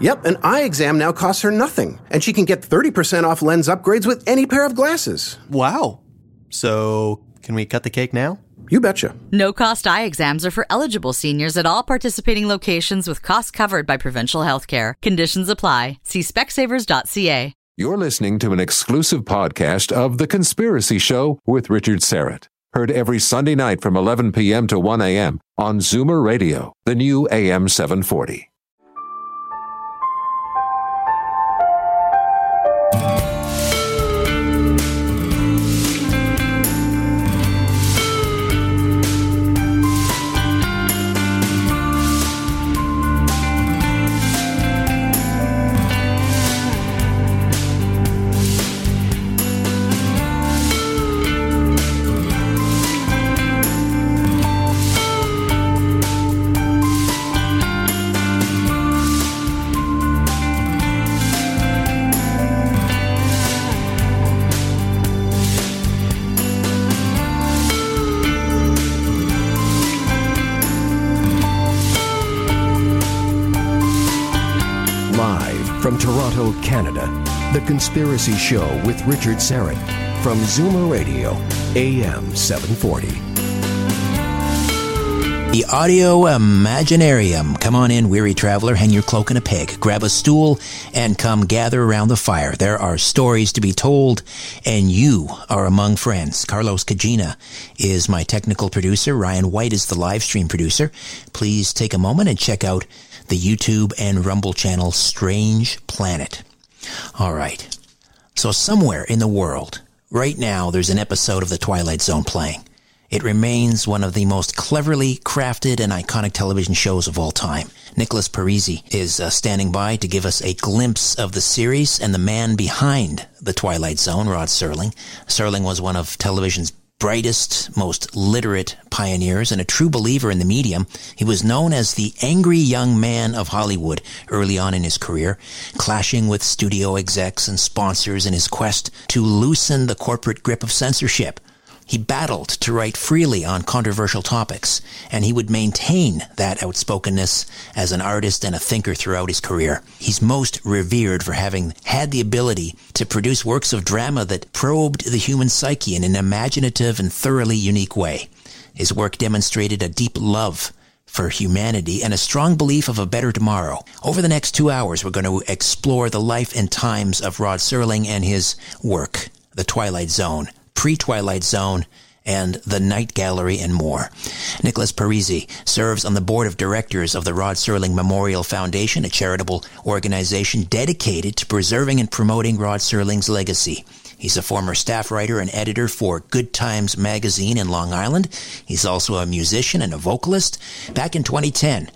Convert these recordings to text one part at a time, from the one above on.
Yep, an eye exam now costs her nothing, and she can get 30% off lens upgrades with any pair of glasses. Wow. So, can we cut the cake now? You betcha. No cost eye exams are for eligible seniors at all participating locations with costs covered by provincial health care. Conditions apply. See specsavers.ca. You're listening to an exclusive podcast of The Conspiracy Show with Richard Syrett. Heard every Sunday night from 11 p.m. to 1 a.m. on Zoomer Radio, the new AM 740. Conspiracy Show with Richard Syrett from Zoomer Radio, AM 740. The Audio Imaginarium. Come on in, weary traveler, hang your cloak in a peg, grab a stool, and come gather around the fire. There are stories to be told, and you are among friends. Carlos Cagina is my technical producer. Ryan White is the live stream producer. Please take a moment and check out the YouTube and Rumble channel Strange Planet. All right. So somewhere in the world, right now, there's an episode of The Twilight Zone playing. It remains one of the most cleverly crafted and iconic television shows of all time. Nicholas Parisi is uh, standing by to give us a glimpse of the series and the man behind The Twilight Zone, Rod Serling. Serling was one of television's brightest, most literate pioneers and a true believer in the medium. He was known as the angry young man of Hollywood early on in his career, clashing with studio execs and sponsors in his quest to loosen the corporate grip of censorship. He battled to write freely on controversial topics, and he would maintain that outspokenness as an artist and a thinker throughout his career. He's most revered for having had the ability to produce works of drama that probed the human psyche in an imaginative and thoroughly unique way. His work demonstrated a deep love for humanity and a strong belief of a better tomorrow. Over the next two hours, we're going to explore the life and times of Rod Serling and his work, The Twilight Zone, pre-Twilight Zone, and the Night Gallery and more. Nicholas Parisi serves on the board of directors of the Rod Serling Memorial Foundation, a charitable organization dedicated to preserving and promoting Rod Serling's legacy. He's a former staff writer and editor for Good Times magazine in Long Island. He's also a musician and a vocalist. Back in 2010,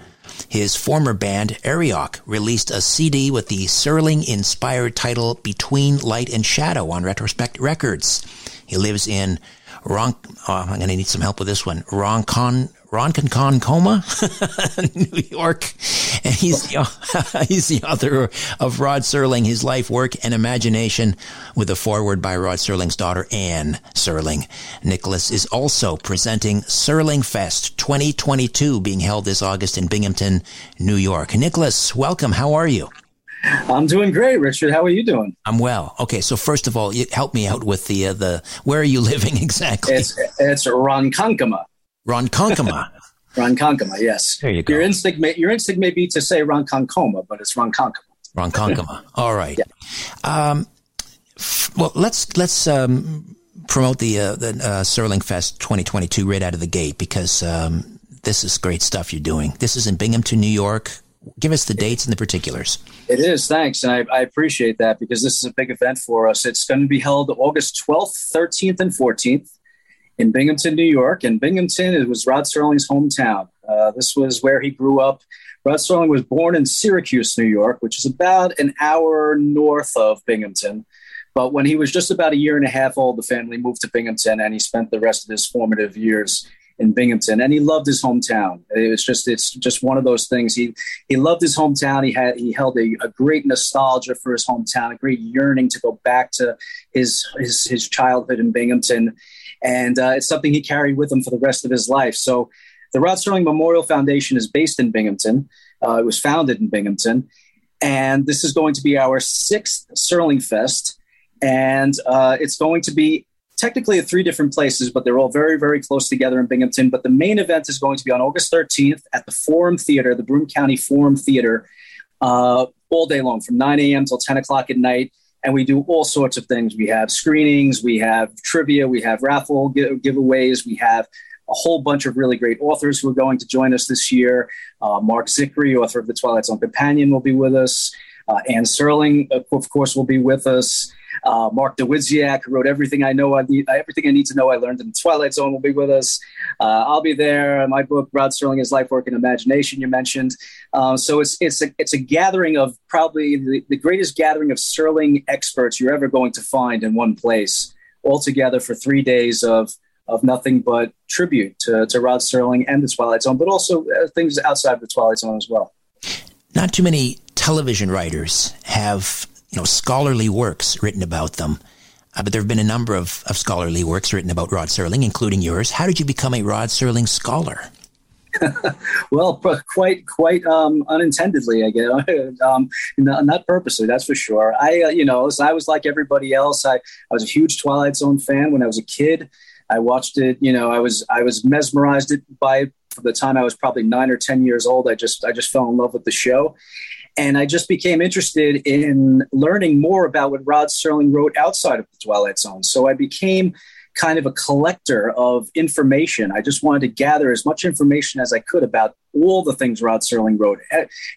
his former band, Ariok, released a CD with the Serling inspired title Between Light and Shadow on Retrospect Records. He lives in Ron, oh, I'm going to need some help with this one. Roncon, Ronkonkoma, New York. And he's the, he's the author of Rod Serling, His Life, Work, and Imagination with a foreword by Rod Serling's daughter, Anne Serling. Nicholas is also presenting Serling Fest 2022 being held this August in Binghamton, New York. Nicholas, welcome. How are you? I'm doing great, Richard. How are you doing? I'm well. Okay, so first of all, help me out with the uh, the where are you living exactly? It's it's Ronkonkoma. Ronkonkoma. Ronkonkoma, yes. There you go. Your instinct may your instinct may be to say Ronkonkoma, but it's Ronkonkoma. Ronkonkoma. All right. Um, f- well, let's let's um, promote the uh, the uh, Serling Fest 2022 right out of the gate because um, this is great stuff you're doing. This is in Binghamton, New York. Give us the dates and the particulars. It is, thanks. And I, I appreciate that because this is a big event for us. It's going to be held August 12th, 13th, and 14th in Binghamton, New York. And Binghamton it was Rod Serling's hometown. Uh, this was where he grew up. Rod Serling was born in Syracuse, New York, which is about an hour north of Binghamton. But when he was just about a year and a half old, the family moved to Binghamton, and he spent the rest of his formative years in Binghamton, and he loved his hometown. It was just it's just one of those things. He he loved his hometown. He had he held a, a great nostalgia for his hometown, a great yearning to go back to his his his childhood in Binghamton, and uh, it's something he carried with him for the rest of his life. So, the Rod Serling Memorial Foundation is based in Binghamton. Uh, it was founded in Binghamton, and this is going to be our sixth Serling Fest, and uh, it's going to be technically at three different places, but they're all very, very close together in Binghamton. But the main event is going to be on August 13th at the Forum Theater, the Broome County Forum Theater, uh, all day long from 9 a.m. till 10 o'clock at night. And we do all sorts of things. We have screenings, we have trivia, we have raffle giveaways, we have a whole bunch of really great authors who are going to join us this year. Uh, Marc Zicree, author of The Twilight Zone Companion, will be with us. Uh, Anne Serling, of course, will be with us. Uh, Mark Dawidziak, who wrote everything I know, I need, everything I need to know. I learned in Twilight Zone, will be with us. Uh, I'll be there. My book, Rod Serling: His Life, Work, and Imagination. You mentioned. Uh, so it's it's a it's a gathering of probably the, the greatest gathering of Serling experts you're ever going to find in one place, all together for three days of of nothing but tribute to, to Rod Serling and the Twilight Zone, but also uh, things outside the Twilight Zone as well. Not too many television writers have you know, scholarly works written about them. Uh, but there have been a number of, of scholarly works written about Rod Serling, including yours. How did you become a Rod Serling scholar? well, quite quite um, unintendedly, I guess. um, not, not, purposely, that's for sure. I, uh, you know, I was like everybody else. I, I was a huge Twilight Zone fan when I was a kid. I watched it. You know, I was I was mesmerized by it from the time I was probably nine or ten years old. I just I just fell in love with the show, and I just became interested in learning more about what Rod Serling wrote outside of the Twilight Zone. So I became kind of a collector of information. I just wanted to gather as much information as I could about all the things Rod Serling wrote.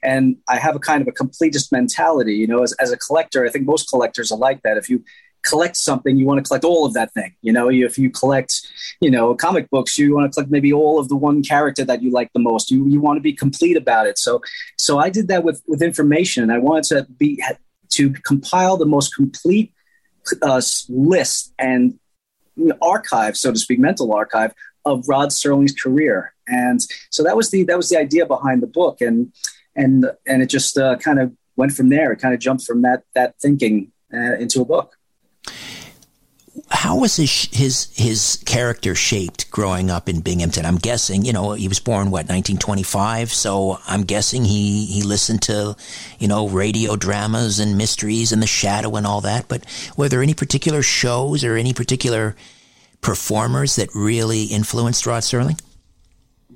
And I have a kind of a completist mentality. You know, as, as a collector, I think most collectors are like that. If you collect something, you want to collect all of that thing. You know, if you collect, you know, comic books, you want to collect maybe all of the one character that you like the most. You you want to be complete about it. So so I did that with with information. I wanted to be to compile the most complete uh, list and archive, so to speak, mental archive of Rod Serling's career. And so that was the that was the idea behind the book, and and and it just uh, kind of went from there. It kind of jumped from that that thinking uh, into a book how was his his his character shaped growing up in Binghamton? I'm guessing, you know, he was born what 1925, so I'm guessing he he listened to, you know, radio dramas and mysteries and The Shadow and all that. But were there any particular shows or any particular performers that really influenced Rod Serling?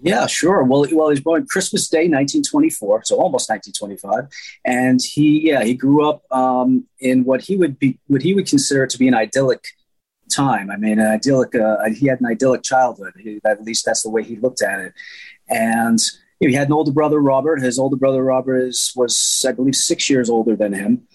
Yeah, sure. Well, well, he was born Christmas Day, 1924, so almost 1925, and he, yeah, he grew up um, in what he would be, what he would consider to be an idyllic time. I mean, an idyllic. Uh, he had an idyllic childhood. He, at least that's the way he looked at it. And he had an older brother, Robert. His older brother, Robert, is was I believe six years older than him.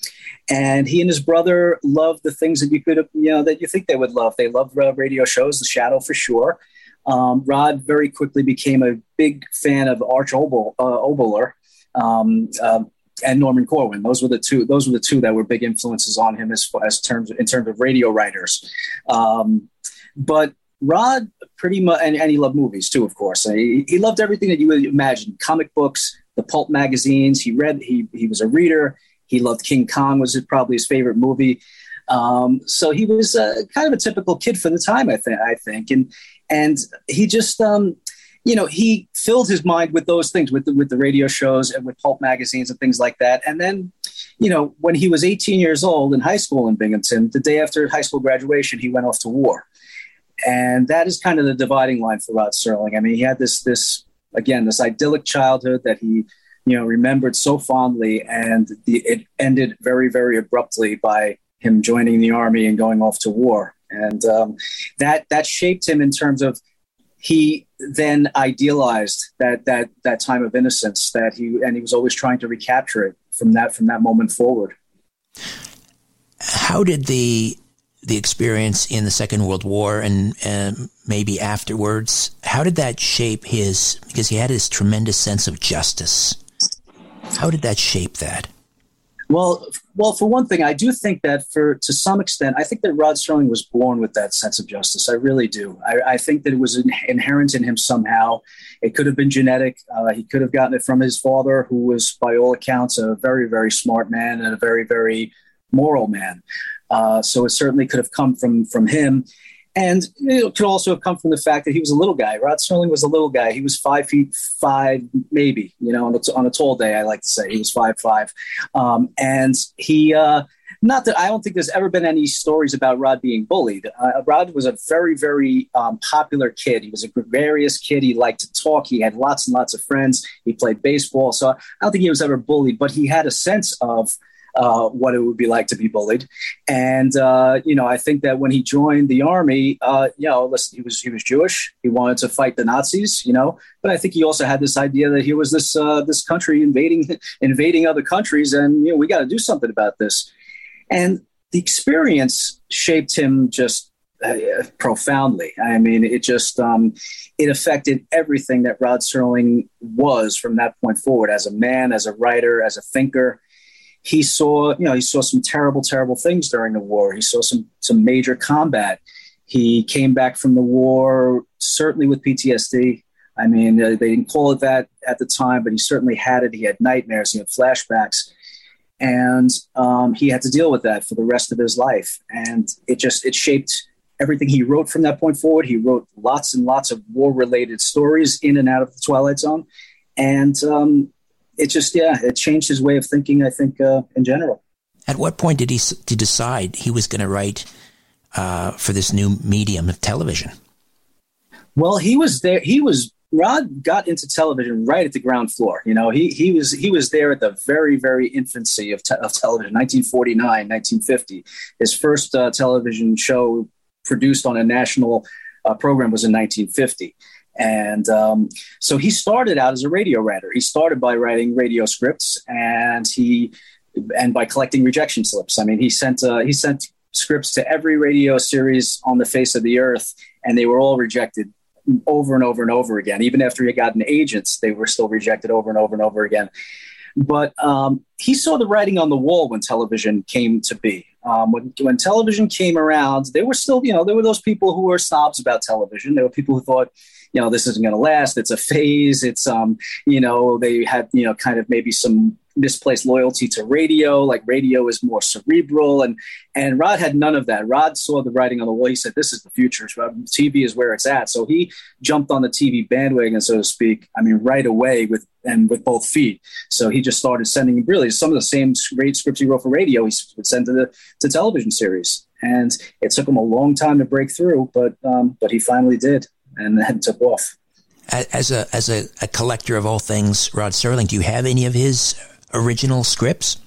And he and his brother loved the things that you could, you know, that you think they would love. They loved radio shows, The Shadow for sure. Um, Rod very quickly became a big fan of Arch uh, Oboler. Um, uh, and Norman Corwin. Those were the two. Those were the two that were big influences on him as as terms in terms of radio writers. Um, but Rod pretty much, and, and, he loved movies too, of course. He, he loved everything that you would imagine: comic books, the pulp magazines. He read. He he was a reader. He loved King Kong. Was probably his favorite movie. Um, so he was uh, kind of a typical kid for the time, I think. I think, and and he just um, you know, he filled his mind with those things, with the, with the radio shows and with pulp magazines and things like that. And then, you know, when he was 18 years old in high school in Binghamton, the day after high school graduation, he went off to war. And that is kind of the dividing line for Rod Serling. I mean, he had this, this again, this idyllic childhood that he, you know, remembered so fondly, and the, it ended very, very abruptly by him joining the army and going off to war. And um, that that shaped him in terms of he then idealized that that that time of innocence that he and he was always trying to recapture it from that from that moment forward. How did the the experience in the Second World War and and maybe afterwards, how did that shape his because he had this tremendous sense of justice. How did that shape that? Well, well, for one thing, I do think that for to some extent, I think that Rod Serling was born with that sense of justice. I really do. I, I think that it was in, inherent in him somehow. It could have been genetic. Uh, he could have gotten it from his father, who was, by all accounts, a very, very smart man and a very, very moral man. Uh, so it certainly could have come from from him. And it could also have come from the fact that he was a little guy. Rod Serling was a little guy. He was five feet five, maybe, you know, on a, on a tall day, I like to say. He was five five. Um, and he, uh, not that I don't think there's ever been any stories about Rod being bullied. Uh, Rod was a very, very um, popular kid. He was a gregarious kid. He liked to talk. He had lots and lots of friends. He played baseball. So I don't think he was ever bullied, but he had a sense of uh, what it would be like to be bullied. And uh, you know, I think that when he joined the army, uh, you know, listen, he was he was Jewish. He wanted to fight the Nazis, you know, but I think he also had this idea that he was this uh, this country invading invading other countries, and you know, we got to do something about this. And the experience shaped him just uh, profoundly. I mean, it just um, it affected everything that Rod Serling was from that point forward as a man, as a writer, as a thinker he saw, you know, he saw some terrible, terrible things during the war. He saw some some major combat. He came back from the war certainly with PTSD. I mean, they didn't call it that at the time, but he certainly had it. He had nightmares, he had flashbacks, and um, he had to deal with that for the rest of his life. And it just it shaped everything he wrote from that point forward. He wrote lots and lots of war-related stories in and out of the Twilight Zone, and um, it just yeah, it changed his way of thinking. I think uh, in general. At what point did he to decide he was going to write uh, for this new medium of television? Well, he was there. He was Rod got into television right at the ground floor. You know, he he was he was there at the very very infancy of, te- of television, 1949, 1950. His first uh, television show produced on a national uh, program was in 1950. And um, so he started out as a radio writer. He started by writing radio scripts, and he and by collecting rejection slips. I mean, he sent uh, he sent scripts to every radio series on the face of the earth, and they were all rejected over and over and over again. Even after he had gotten agents, they were still rejected over and over and over again. But um, he saw the writing on the wall when television came to be. Um, when, when television came around, there were still, you know, there were those people who were snobs about television. There were people who thought, you know, this isn't going to last. It's a phase. It's, um, you know, they had, you know, kind of maybe some misplaced loyalty to radio. Like radio is more cerebral, and and Rod had none of that. Rod saw the writing on the wall. He said, "This is the future. TV is where it's at." So he jumped on the TV bandwagon, so to speak. I mean, right away with and with both feet. So he just started sending really some of the same great scripts he wrote for radio. He would send to the to television series, and it took him a long time to break through, but um, but he finally did and then took off. As a as a, a, collector of all things, Rod Serling, do you have any of his original scripts?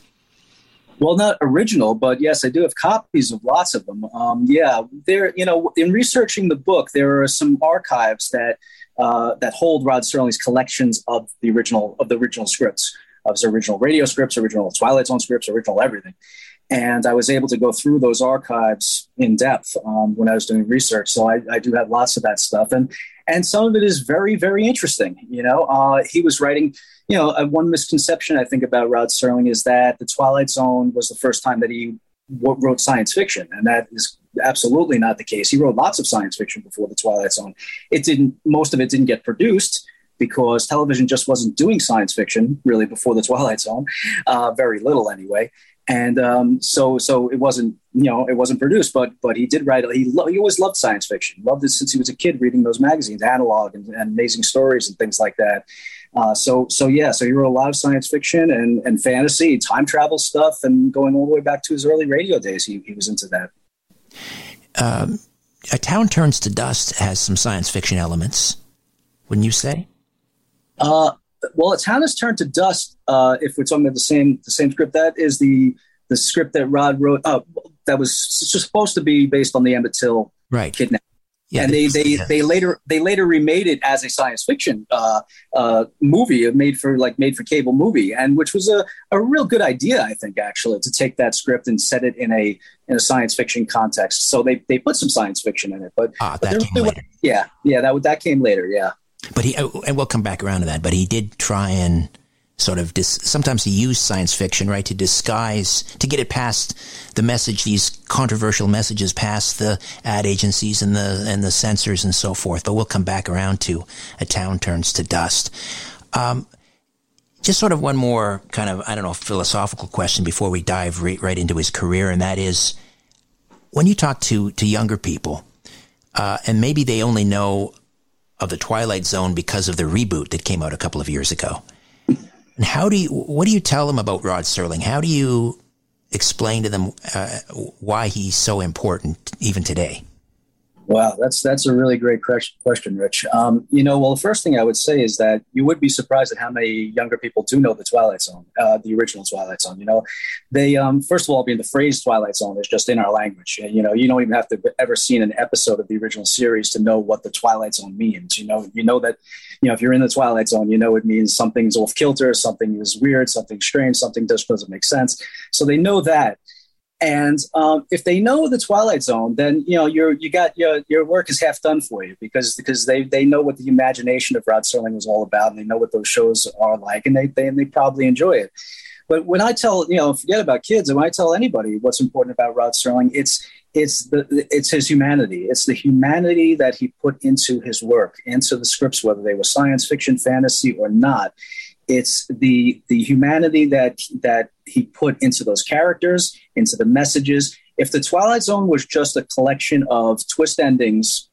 Well, not original, but yes, I do have copies of lots of them. Um, yeah, there. You know, in researching the book, there are some archives that uh, that hold Rod Serling's collections of the original of the original scripts, of his original radio scripts, original Twilight Zone scripts, original everything. And I was able to go through those archives in depth um, when I was doing research. So I, I, do have lots of that stuff, and and some of it is very very interesting. You know, uh, he was writing. You know, uh, one misconception I think about Rod Serling is that the Twilight Zone was the first time that he w- wrote science fiction, and that is absolutely not the case. He wrote lots of science fiction before the Twilight Zone. It didn't. Most of it didn't get produced because television just wasn't doing science fiction really before the Twilight Zone, uh, very little anyway and um, so so it wasn't you know it wasn't produced but but he did write he, lo- he always loved science fiction loved it since he was a kid reading those magazines analog and, and amazing stories and things like that uh, so so yeah so he wrote a lot of science fiction and, and fantasy time travel stuff and going all the way back to his early radio days he, he was into that um, a town turns to dust has some science fiction elements wouldn't you say uh, well, a town has turned to dust. Uh, if we're talking about the same the same script, that is the the script that Rod wrote. Uh, that was supposed to be based on the Emmett Till right. kidnapping. Yeah, and they they, yeah. they later they later remade it as a science fiction uh, uh, movie, made for like made for cable movie, and which was a, a real good idea, I think, actually, to take that script and set it in a in a science fiction context. So they they put some science fiction in it, but, ah, but that yeah, yeah, that that came later, yeah. But he, and we'll come back around to that. But he did try and sort of dis- sometimes he used science fiction, right, to disguise, to get it past the message, these controversial messages past the ad agencies and the, and the censors and so forth. But we'll come back around to A Town Turns to Dust. Um, just sort of one more kind of, I don't know, philosophical question before we dive right, right into his career. And that is when you talk to, to younger people, uh, and maybe they only know of the Twilight Zone because of the reboot that came out a couple of years ago. And how do you, what do you tell them about Rod Serling? How do you explain to them uh, why he's so important even today? Wow, that's that's a really great question, Rich. Um, you know, well, the first thing I would say is that you would be surprised at how many younger people do know the Twilight Zone, uh, the original Twilight Zone. You know, they um, first of all, being the phrase Twilight Zone is just in our language. You know, you don't even have to ever seen an episode of the original series to know what the Twilight Zone means. You know, you know that, you know, if you're in the Twilight Zone, you know it means something's off kilter, something is weird, something strange, something just doesn't make sense. So they know that. And um, if they know the Twilight Zone, then you know your you got your your work is half done for you because because they they know what the imagination of Rod Serling was all about, and they know what those shows are like, and they they, and they probably enjoy it. But when I tell you know forget about kids, and when I tell anybody what's important about Rod Serling, it's it's the it's his humanity. It's the humanity that he put into his work, into the scripts, whether they were science fiction, fantasy, or not. It's the the humanity that that he put into those characters into the messages. If the twilight zone was just a collection of twist endings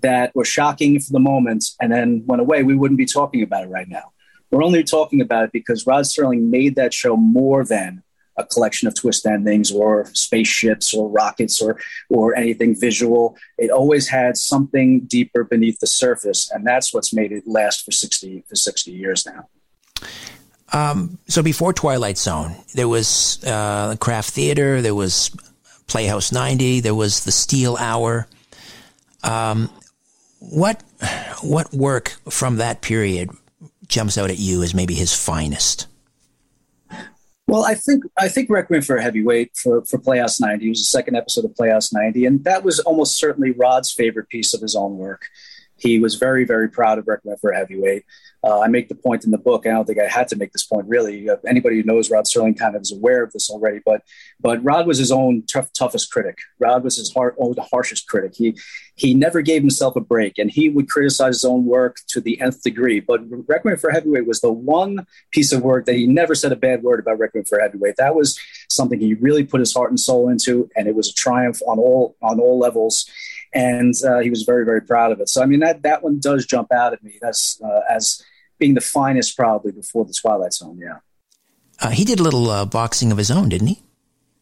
that were shocking for the moment and then went away we wouldn't be talking about it right now. We're only talking about it because rod serling made that show more than a collection of twist endings or spaceships or rockets or or anything visual it always had something deeper beneath the surface and that's what's made it last for 60 for 60 years now um, so before Twilight Zone, there was uh, Kraft Theater, there was Playhouse 90, there was the Steel Hour. Um, what what work from that period jumps out at you as maybe his finest? Well, I think I think Requiem for a Heavyweight for, for Playhouse 90 it was the second episode of Playhouse 90, and that was almost certainly Rod's favorite piece of his own work. He was very, very proud of Requiem for a Heavyweight. Uh, I make the point in the book. I don't think I had to make this point really. Uh, anybody who knows Rod Serling kind of is aware of this already. But but Rod was his own tough, toughest critic. Rod was his hard, own harshest critic. He he never gave himself a break, and he would criticize his own work to the nth degree. But Requiem for Heavyweight was the one piece of work that he never said a bad word about Requiem for Heavyweight. That was something he really put his heart and soul into, and it was a triumph on all on all levels and uh, he was very very proud of it. So I mean that that one does jump out at me. That's uh, as being the finest probably before the Twilight Zone. Yeah. Uh, he did a little uh, boxing of his own, didn't he?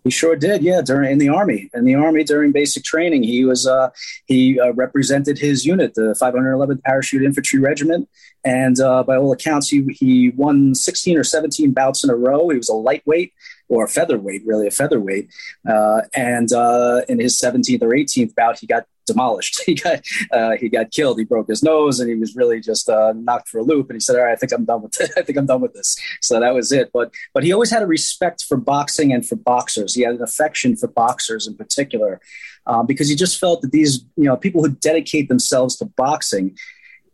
He sure did. Yeah, during in the army, in the army during basic training, he was uh, he uh, represented his unit, the 511th Parachute Infantry Regiment, and uh, by all accounts, he he won 16 or 17 bouts in a row. He was a lightweight or a featherweight, really a featherweight. Uh, and uh, in his 17th or 18th bout, he got demolished. He got uh, he got killed. He broke his nose, and he was really just uh, knocked for a loop. And he said, "All right, I think I'm done with this. I think I'm done with this." So that was it. But but he always had a respect for boxing and for boxers. He had an affection for boxers in particular, um, because he just felt that these you know people who dedicate themselves to boxing,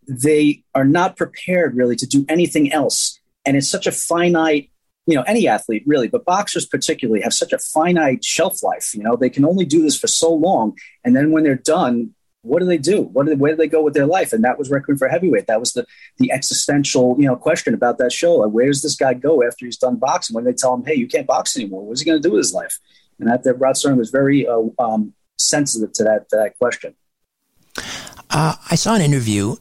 they are not prepared really to do anything else. And it's such a finite you know any athlete really but boxers particularly have such a finite shelf life you know? They can only do this for so long and then when they're done what do they do? What do they, where do they go with their life? And that was requiem for heavyweight. That was the the existential you know question about that show. Like, where does this guy go after he's done boxing? When they tell him hey you can't box anymore. What's he going to do with his life? And that, that rod serling was very uh, um, sensitive to that to that question. Uh, I saw an interview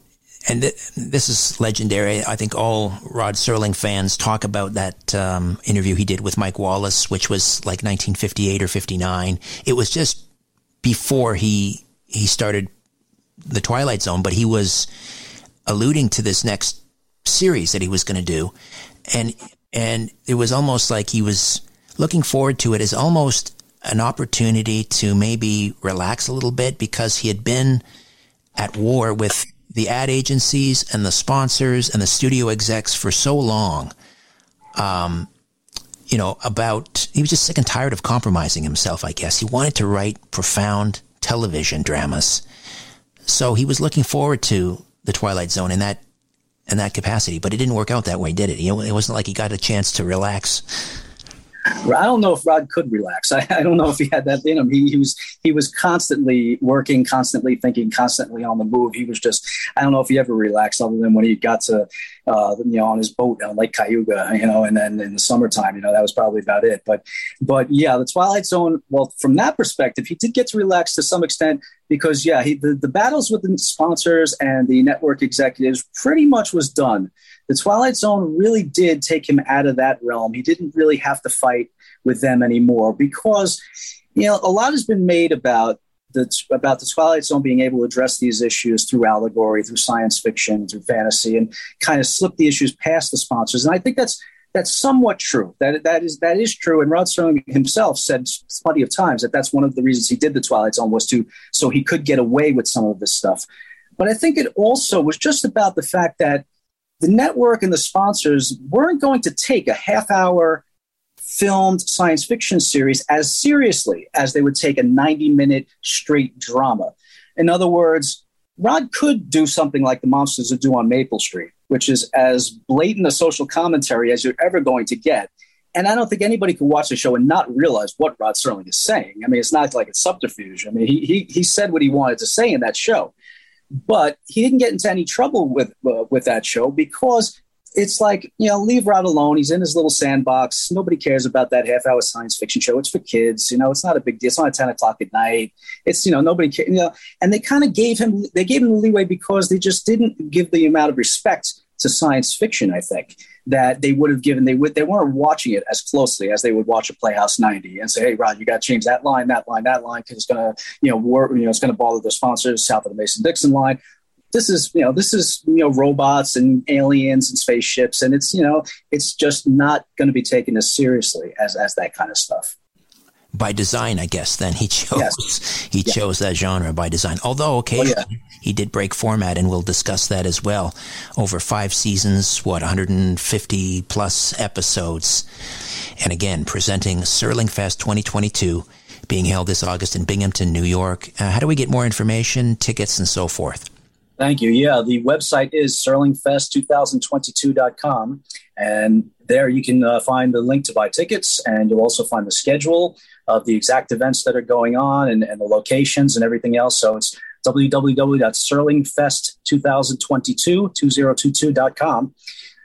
and th- this is legendary. I think all Rod Serling fans talk about that um, interview he did with Mike Wallace, which was like 1958 or 59. It was just before he he started the Twilight Zone, but he was alluding to this next series that he was going to do, and and it was almost like he was looking forward to it as almost an opportunity to maybe relax a little bit because he had been at war with the ad agencies and the sponsors and the studio execs for so long. Um, you know, about, he was just sick and tired of compromising himself, I guess. He wanted to write profound television dramas. So he was looking forward to The Twilight Zone, and that in that capacity, but it didn't work out that way, did it? You know, it wasn't like he got a chance to relax. I don't know if Rod could relax. I, I, don't know if he had that in him. He, he was he was constantly working, constantly thinking, constantly on the move. He was just I don't know if he ever relaxed other than when he got to uh, you know on his boat on Lake Cayuga, you know, and then in the summertime, you know, that was probably about it. But but yeah, the Twilight Zone. Well, from that perspective, he did get to relax to some extent because yeah, he, the the battles with the sponsors and the network executives pretty much was done the Twilight Zone really did take him out of that realm. He didn't really have to fight with them anymore because, you know, a lot has been made about the, about the Twilight Zone being able to address these issues through allegory, through science fiction, through fantasy, and kind of slip the issues past the sponsors. And I think that's that's somewhat true. That that is that is true. And Rod Serling himself said plenty of times that that's one of the reasons he did the Twilight Zone was to so he could get away with some of this stuff. But I think it also was just about the fact that the network and the sponsors weren't going to take a half hour filmed science fiction series as seriously as they would take a 90 minute straight drama. In other words, Rod could do something like the monsters would do on Maple Street, which is as blatant a social commentary as you're ever going to get. And I don't think anybody could watch the show and not realize what Rod Serling is saying. I mean, it's not like it's subterfuge. I mean, he, he, he said what he wanted to say in that show. But he didn't get into any trouble with uh, with that show because it's like you know leave Rod alone. He's in his little sandbox. Nobody cares about that half hour science fiction show. It's for kids. You know, it's not a big deal. It's not at ten o'clock at night. It's you know nobody cares. You know, and they kind of gave him they gave him the leeway because they just didn't give the amount of respect to science fiction. I think that they would have given they would they weren't watching it as closely as they would watch a Playhouse 90 and say, hey Rod, you got to change that line, that line, that line because it's gonna you know work, you know it's gonna bother the sponsors south of the Mason Dixon line. This is you know this is you know robots and aliens and spaceships and it's you know it's just not going to be taken as seriously as as that kind of stuff by design, I guess. Then he chose yes. he yeah. chose that genre by design. Although occasionally oh, yeah. He did break format, and we'll discuss that as well. Over five seasons, what 150 plus episodes, and again presenting Serling Fest 2022, being held this August in Binghamton, New York. Uh, how do we get more information, tickets, and so forth? Thank you. Yeah, the website is serlingfest2022.com. And there you can uh, find the link to buy tickets, and you'll also find the schedule of the exact events that are going on and, and the locations and everything else. So it's www.serlingfest2022.com,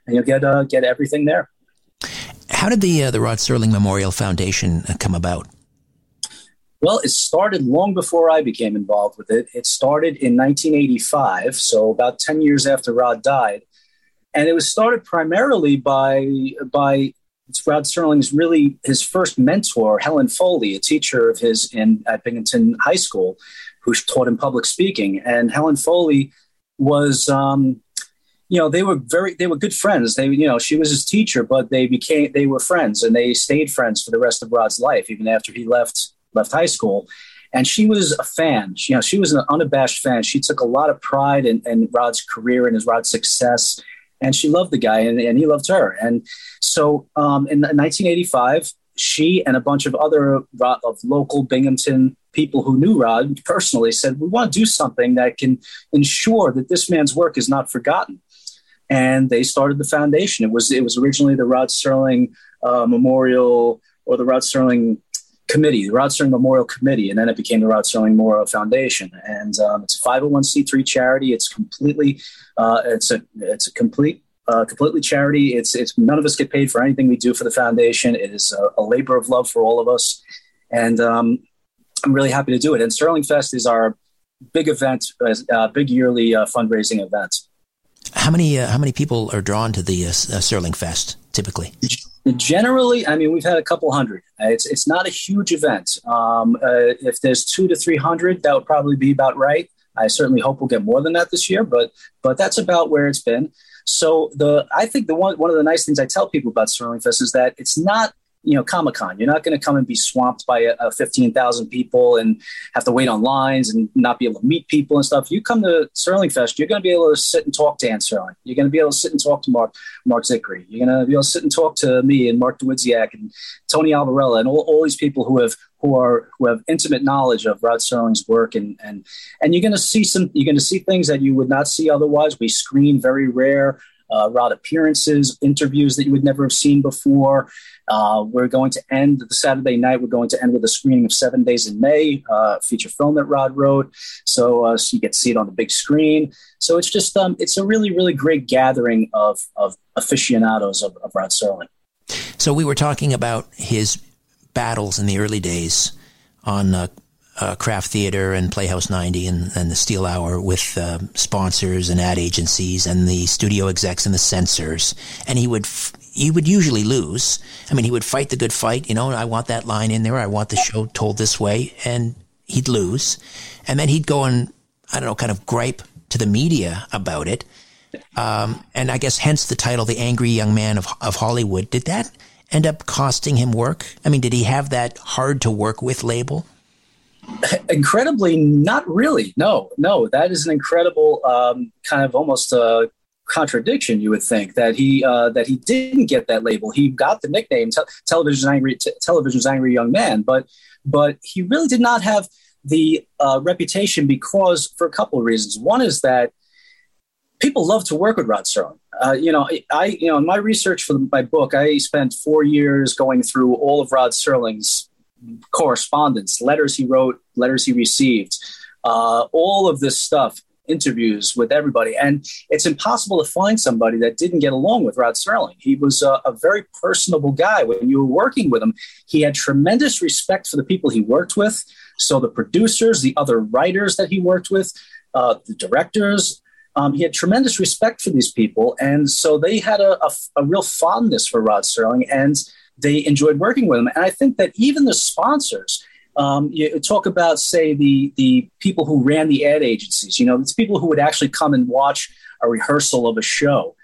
and you'll get uh, get everything there. How did the uh, the Rod Serling Memorial Foundation uh, come about? Well, it started long before I became involved with it. It started in 1985, so about 10 years after Rod died and it was started primarily by by Rod Serling's really his first mentor, Helen Foley, a teacher of his in at Binghamton High School, who taught him public speaking. And Helen Foley was, um, you know, they were very they were good friends. They, you know, she was his teacher, but they became they were friends, and they stayed friends for the rest of Rod's life, even after he left left high school. And she was a fan. She, you know, she was an unabashed fan. She took a lot of pride in, in Rod's career and his Rod's success and she loved the guy and, and he loved her. And so um, in 1985, she and a bunch of other of local Binghamton people who knew Rod personally said, "We want to do something that can ensure that this man's work is not forgotten." And they started the foundation. It was it was originally the Rod Serling uh, Memorial or the Rod Serling committee, the Rod Serling Memorial Committee, and then it became the Rod Serling Memorial Foundation. And um, it's a 501c3 charity. It's completely, uh, it's a, it's a complete, uh, completely charity. It's, it's none of us get paid for anything we do for the foundation. It is a, a labor of love for all of us, and um, I'm really happy to do it. And Serling Fest is our big event, uh, big yearly uh, fundraising event. How many uh, how many people are drawn to the uh, Serling Fest typically? Generally, I mean, we've had a couple hundred. It's it's not a huge event. Um, uh, if there's two to three hundred, that would probably be about right. I certainly hope we'll get more than that this year, but but that's about where it's been. So the I think the one one of the nice things I tell people about Serling Fest is that it's not you know Comic Con. You're not going to come and be swamped by a, a fifteen thousand people and have to wait on lines and not be able to meet people and stuff. You come to Serling Fest, you're going to be able to sit and talk to Anne Serling. You're going to be able to sit and talk to Mark Marc Zicree. You're going to be able to sit and talk to me and Mark Dawidziak and Tony Albarella and all, all these people who have who are who have intimate knowledge of Rod Serling's work and and and you're going to see some you're going to see things that you would not see otherwise. We screen very rare uh, Rod appearances, interviews that you would never have seen before. Uh, we're going to end the Saturday night. We're going to end with a screening of Seven Days in May, uh, feature film that Rod wrote. So, uh, so you get to see it on the big screen. So it's just um, it's a really really great gathering of of aficionados of, of Rod Serling. So we were talking about his battles in the early days on uh, uh, Kraft Theater and Playhouse 90 and, and the Steel Hour with uh, sponsors and ad agencies and the studio execs and the censors. And he would f- he would usually lose. I mean, he would fight the good fight. You know, I want that line in there. I want the show told this way, and he'd lose. And then he'd go and I don't know, kind of gripe to the media about it. Um, and I guess hence the title, "The Angry Young Man of of Hollywood." Did that end up costing him work? I mean, did he have that hard to work with label? incredibly not really no no that is an incredible um, kind of almost a contradiction you would think that he uh, that he didn't get that label. He got the nickname te- television's angry t- television's angry young man but but he really did not have the uh, reputation because for a couple of reasons. One is that people love to work with Rod Serling. Uh, you know, I, you know, in my research for my book, I spent four years going through all of Rod Serling's correspondence, letters he wrote, letters he received, uh, all of this stuff, interviews with everybody. And it's impossible to find somebody that didn't get along with Rod Serling. He was a, a very personable guy. When you were working with him, he had tremendous respect for the people he worked with. So the producers, the other writers that he worked with, uh, the directors, um, he had tremendous respect for these people, and so they had a, a, a, real fondness for Rod Serling. And they enjoyed working with him. And I think that even the sponsors, um, you talk about, say, the the people who ran the ad agencies. You know, it's people who would actually come and watch a rehearsal of a show.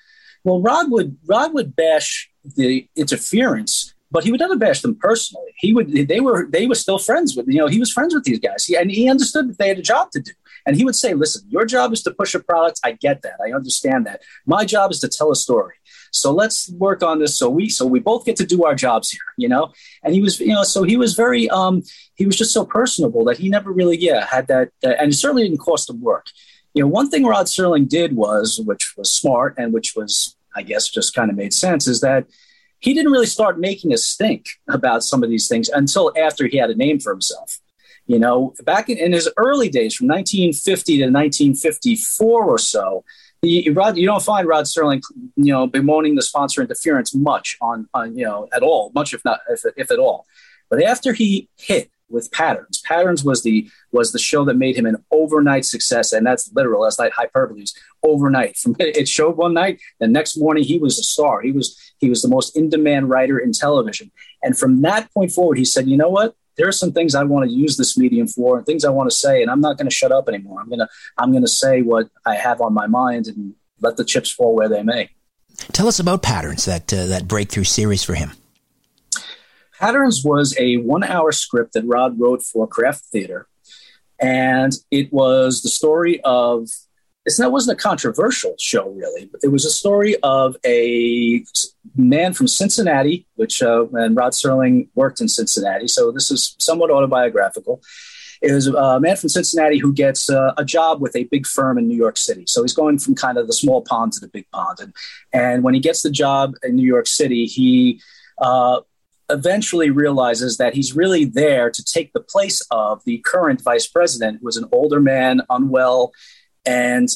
Well, Rod would Rod would bash the interference, but he would never bash them personally. He would they were they were still friends with you know he was friends with these guys, he, and he understood that they had a job to do. And he would say, "Listen, your job is to push a product. I get that. I understand that. My job is to tell a story." So let's work on this. So we so we both get to do our jobs here, you know. And he was, you know, so he was very um he was just so personable that he never really yeah had that, and it certainly didn't cost him work. You know, one thing Rod Serling did was, which was smart and which was, I guess, just kind of made sense, is that he didn't really start making a stink about some of these things until after he had a name for himself. You know, back in, in his early days, from 1950 to 1954 or so, you, you don't find Rod Serling, you know, bemoaning the sponsor interference much on, on you know, at all, much if not if, if at all. But after he hit with Patterns, Patterns was the was the show that made him an overnight success, and that's literal. That's like hyperbole. Overnight, from it showed one night, the next morning he was a star. He was he was the most in demand writer in television, and from that point forward, he said, "You know what? There are some things I want to use this medium for and things I want to say, and I'm not going to shut up anymore. I'm gonna I'm gonna say what I have on my mind and let the chips fall where they may. Tell us about Patterns, that uh, that breakthrough series for him. Patterns was a one hour script that Rod wrote for Kraft Theater, and it was the story of it's not wasn't a controversial show really, but it was a story of a man from Cincinnati, which uh, and Rod Serling worked in Cincinnati, so this is somewhat autobiographical. It was a man from Cincinnati who gets uh, a job with a big firm in New York City. So he's going from kind of the small pond to the big pond, and and when he gets the job in New York City, he uh, eventually realizes that he's really there to take the place of the current vice president, who was an older man, unwell and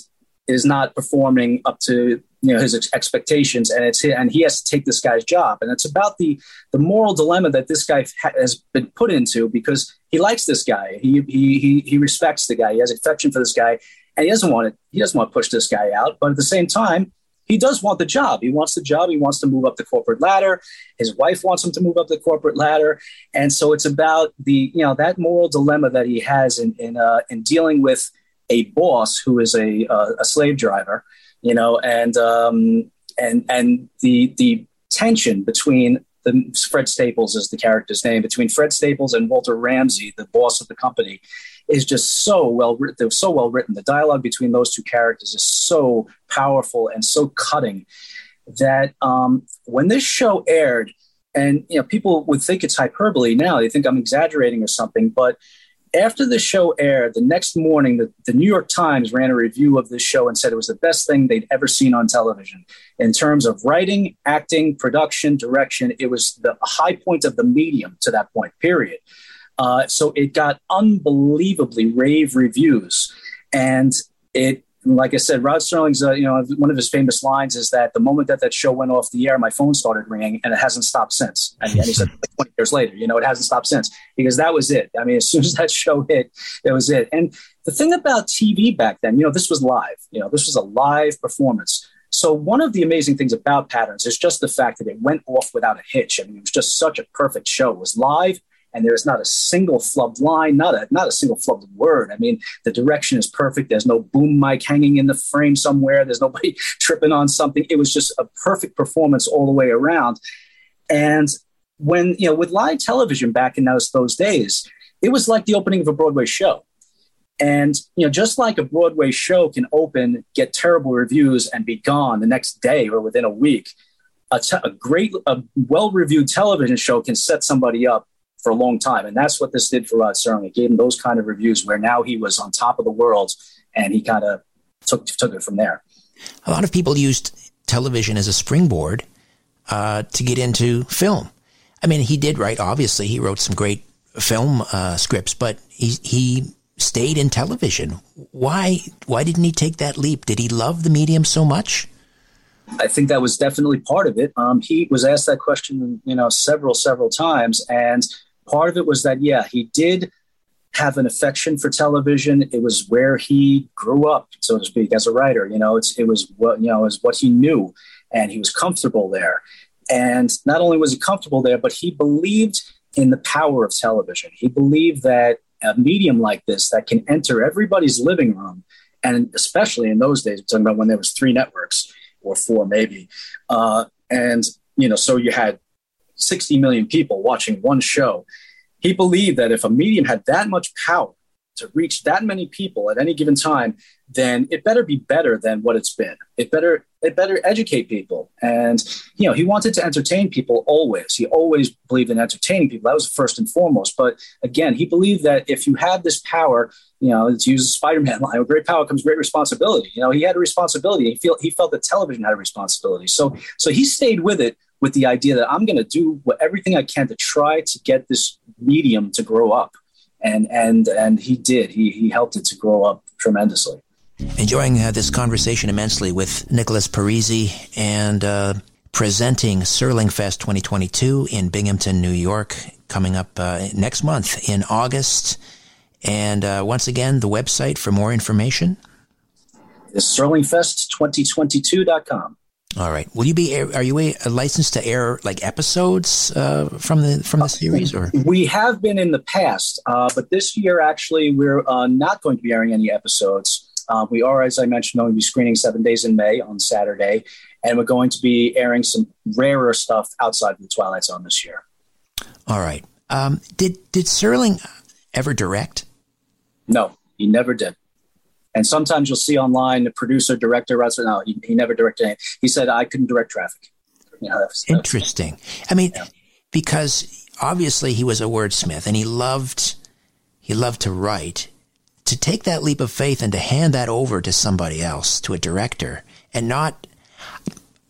is not performing up to you know his expectations. And it's and he has to take this guy's job. And it's about the the moral dilemma that this guy ha- has been put into because he likes this guy. He, he he he respects the guy. He has affection for this guy and he doesn't want it he doesn't want to push this guy out. But at the same time he does want the job. He wants the job. He wants to move up the corporate ladder. His wife wants him to move up the corporate ladder. And so it's about the you know that moral dilemma that he has in in uh, in dealing with a boss who is a uh, a slave driver, you know, and um, and and the the tension between the Fred Staples is the character's name between Fred Staples and Walter Ramsey, the boss of the company, is just so well written. So well written. The dialogue between those two characters is so powerful and so cutting that um, when this show aired, and you know, people would think it's hyperbole now. They think I'm exaggerating or something, but after the show aired, the next morning, the, the, New York Times ran a review of this show and said it was the best thing they'd ever seen on television. In terms of writing, acting, production, direction, it was the high point of the medium to that point, period. Uh, so it got unbelievably rave reviews. And it like I said, Rod Serling's, uh, you know, one of his famous lines is that the moment that that show went off the air, my phone started ringing, and it hasn't stopped since. And, and he said, like 20 years later, you know, it hasn't stopped since because that was it. I mean, as soon as that show hit, that was it. And the thing about TV back then, you know, this was live. You know, this was a live performance. So one of the amazing things about Patterns is just the fact that it went off without a hitch. I mean, it was just such a perfect show. It was live and there's not a single flubbed line, not a not a single flubbed word. I mean, the direction is perfect. There's no boom mic hanging in the frame somewhere. There's nobody tripping on something. It was just a perfect performance all the way around. And when you know, with live television back in those those days, it was like the opening of a Broadway show. And you know, just like a Broadway show can open, get terrible reviews, and be gone the next day or within a week, a, te- a great, a well-reviewed television show can set somebody up for a long time. And that's what this did for Rod Serling. It gave him those kind of reviews where now he was on top of the world and he kind of took, took it from there. A lot of people used television as a springboard uh, to get into film. I mean, he did write, obviously, he wrote some great film uh, scripts, but he, he stayed in television. Why, why didn't he take that leap? Did he love the medium so much? I think that was definitely part of it. Um, he was asked that question, you know, several, several times, and part of it was that yeah he did have an affection for television. It was where he grew up so to speak as a writer you know it's it was what you know is what he knew and he was comfortable there. And not only was he comfortable there but he believed in the power of television. He believed that a medium like this that can enter everybody's living room and especially in those days talking about when there was three networks or four maybe uh, and you know so you had 60 million people watching one show. He believed that if a medium had that much power to reach that many people at any given time, then it better be better than what it's been. It better it better educate people. And you know, he wanted to entertain people always. He always believed in entertaining people. That was first and foremost. But again, he believed that if you have this power, you know, to use a Spider-Man line, with great power comes great responsibility. You know, he had a responsibility. He felt he felt that television had a responsibility. So so he stayed with it with the idea that I'm going to do what, everything I can to try to get this medium to grow up. And, and, and he did. He, he helped it to grow up tremendously. Enjoying uh, this conversation immensely with Nicholas Parisi and uh, presenting Serling Fest 2022 in Binghamton, New York, coming up uh, next month in August. And uh, once again, the website for more information is serlingfest2022.com. All right. Will you be? Are you a, a licensed to air like episodes uh, from the from the series? Or we have been in the past, uh, but this year actually we're uh, not going to be airing any episodes. Uh, we are, as I mentioned, going to be screening Seven Days in May on Saturday, and we're going to be airing some rarer stuff outside of the Twilight Zone this year. All right. Um, did did Serling ever direct? No, he never did. And sometimes you'll see online the producer, director, no, he, he never directed anything. He said, I couldn't direct traffic. You know, that's, Interesting. That's, I mean, yeah. because obviously he was a wordsmith and he loved, he loved to write. To take that leap of faith and to hand that over to somebody else, to a director, and not,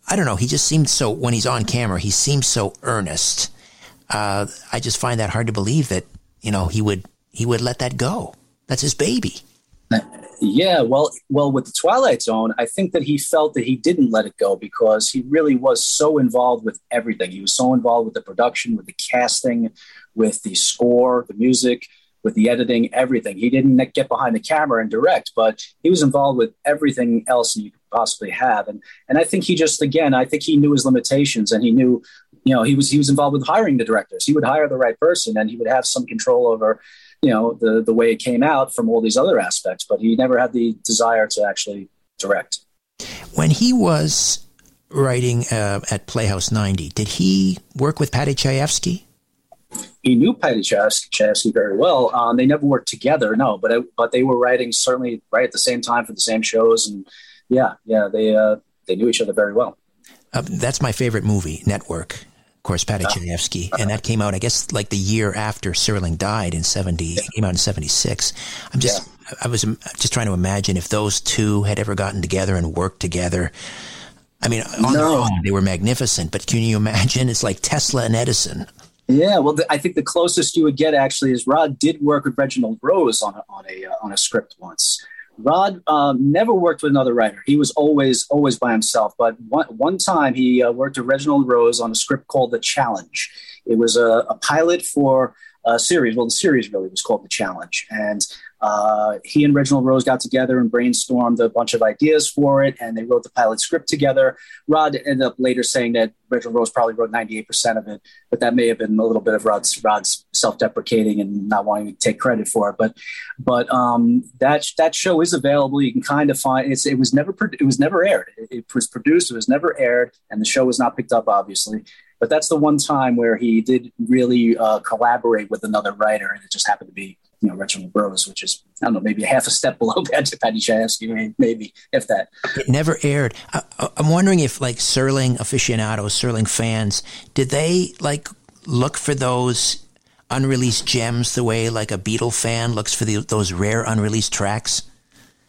I don't know, he just seemed so, when he's on camera, he seems so earnest. Uh, I just find that hard to believe that, you know, he would, he would let that go. That's his baby. Yeah, well, well, with the Twilight Zone, I think that he felt that he didn't let it go because he really was so involved with everything. He was so involved with the production, with the casting, with the score, the music, with the editing, everything. He didn't get behind the camera and direct, but he was involved with everything else you could possibly have. And and I think he just again, I think he knew his limitations and he knew, you know, he was he was involved with hiring the directors. He would hire the right person and he would have some control over you know the the way it came out from all these other aspects but he never had the desire to actually direct when he was writing uh, at Playhouse 90, did he work with Paddy Chayefsky? He knew Paddy Chayefsky very well. Um, they never worked together, no, but but they were writing certainly right at the same time for the same shows, and yeah, yeah, they uh, they knew each other very well. Uh, that's my favorite movie, Network. Of course, Paddy Chayefsky, and that came out, I guess, like the year after Serling died in seventy. Yeah. It came out in seventy six. I'm just, yeah. I was just trying to imagine if those two had ever gotten together and worked together. I mean, on no. their own, they were magnificent, but can you imagine? It's like Tesla and Edison. Yeah, well, the, I think the closest you would get actually is Rod did work with Reginald Rose on a, on a uh, on a script once. Rod um, never worked with another writer. He was always always by himself. But one one time he uh, worked with Reginald Rose on a script called The Challenge. It was a, a pilot for a series. Well, the series really was called The Challenge, and uh, he and Reginald Rose got together and brainstormed a bunch of ideas for it, and they wrote the pilot script together. Rod ended up later saying that Reginald Rose probably wrote 98% of it, but that may have been a little bit of Rod's, Rod's self-deprecating and not wanting to take credit for it. But but um, that that show is available. You can kind of find it's, it was never it was never aired. It, it was produced. It was never aired, and the show was not picked up, obviously. But that's the one time where he did really uh, collaborate with another writer, and it just happened to be you know Reginald Rose, which is I don't know maybe a half a step below Paddy Chayefsky, maybe if that. It never aired. I, am wondering if like Serling aficionados, Serling fans, did they like look for those unreleased gems the way like a Beatle fan looks for the, those rare unreleased tracks?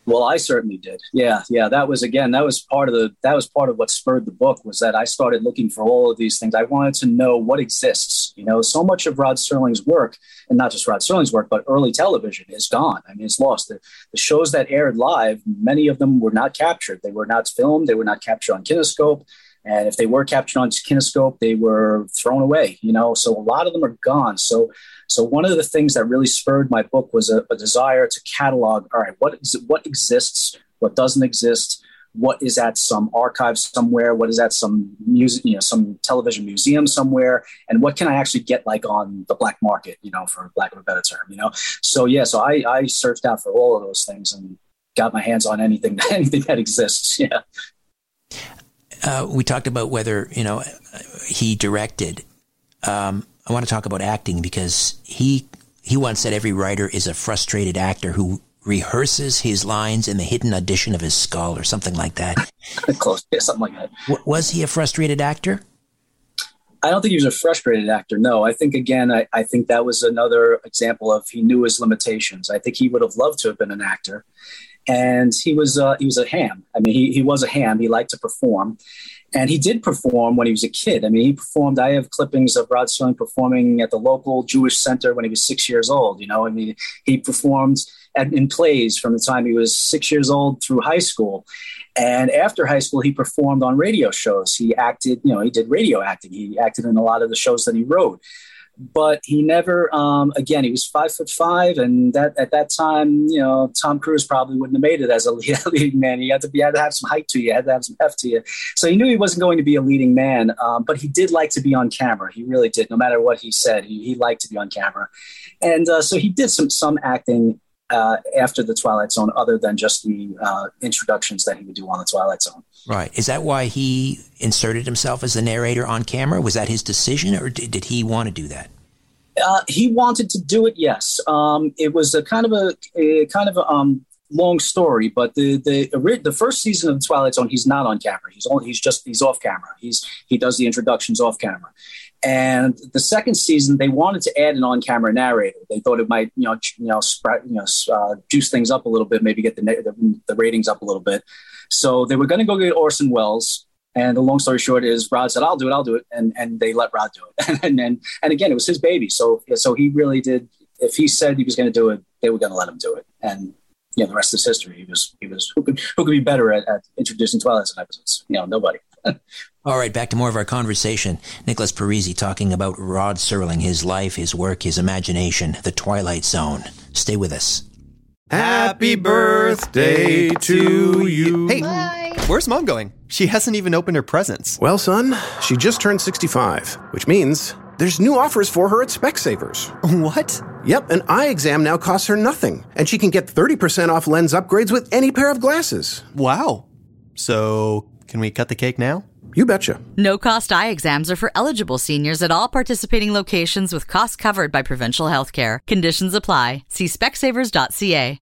Well, I certainly did. Yeah, yeah. That was again. That was part of the. That was part of what spurred the book. Was that I started looking for all of these things. I wanted to know what exists. You know, so much of Rod Serling's work, and not just Rod Serling's work, but early television is gone. I mean, it's lost. The, the shows that aired live, many of them were not captured. They were not filmed. They were not captured on Kinescope. And if they were captured on Kinescope, they were thrown away. You know, so a lot of them are gone. So so one of the things that really spurred my book was a, a desire to catalog. All right, what is what exists, what doesn't exist, what is at some archive somewhere, what is at some music, you know, some television museum somewhere, and what can I actually get like on the black market, you know, for lack of a better term, you know. So yeah, so I, I searched out for all of those things and got my hands on anything anything that exists. Yeah. Uh, we talked about whether you know he directed. Um, I want to talk about acting because he he once said every writer is a frustrated actor who rehearses his lines in the hidden audition of his skull or something like that. Close, yeah, something like that. W- was he a frustrated actor? I don't think he was a frustrated actor. No, I think again, I, I think that was another example of he knew his limitations. I think he would have loved to have been an actor, and he was uh, he was a ham. I mean, he he was a ham. He liked to perform, and he did perform when he was a kid. I mean, he performed. I have clippings of Rod Serling performing at the local Jewish center when he was six years old. You know, I mean, he performed at, in plays from the time he was six years old through high school. And after high school, he performed on radio shows. He acted, you know, he did radio acting. He acted in a lot of the shows that he wrote but he never um, again he was five foot five and that at that time you know tom cruise probably wouldn't have made it as a leading man. He had to be had to have some height to you had to have some heft to you. So he knew he wasn't going to be a leading man um, but he did like to be on camera. He really did no matter what he said he, he liked to be on camera. And uh, so he did some some acting uh, after the Twilight Zone, other than just the uh, introductions that he would do on the Twilight Zone. Right. Is that why he inserted himself as the narrator on camera? Was that his decision, or did, did he want to do that? Uh, he wanted to do it. Yes. Um, it was a kind of a, a kind of a um, long story, but the the the first season of the Twilight Zone, he's not on camera. He's on, he's just he's off camera. He's he does the introductions off camera. And the second season, they wanted to add an on-camera narrator. They thought it might, you know, you know, spread, you know, uh, juice things up a little bit, maybe get the, the, the ratings up a little bit. So they were going to go get Orson Welles. And the long story short is, Rod said, "I'll do it, I'll do it," and and they let Rod do it. and then and again, it was his baby. So so he really did. If he said he was going to do it, they were going to let him do it. And you know, the rest is history. He was he was who could who could be better at, at introducing Twilight Zone episodes? You know, nobody. All right, back to more of our conversation. Nicholas Parisi talking about Rod Serling, his life, his work, his imagination, the Twilight Zone. Stay with us. Happy birthday to you. Hey, Bye. where's mom going? She hasn't even opened her presents. Well, son, she just turned 65, which means there's new offers for her at Specsavers. What? Yep, an eye exam now costs her nothing, and she can get 30% off lens upgrades with any pair of glasses. Wow. So, can we cut the cake now? You betcha. No cost eye exams are for eligible seniors at all participating locations with costs covered by provincial health care. Conditions apply. See specsavers.ca.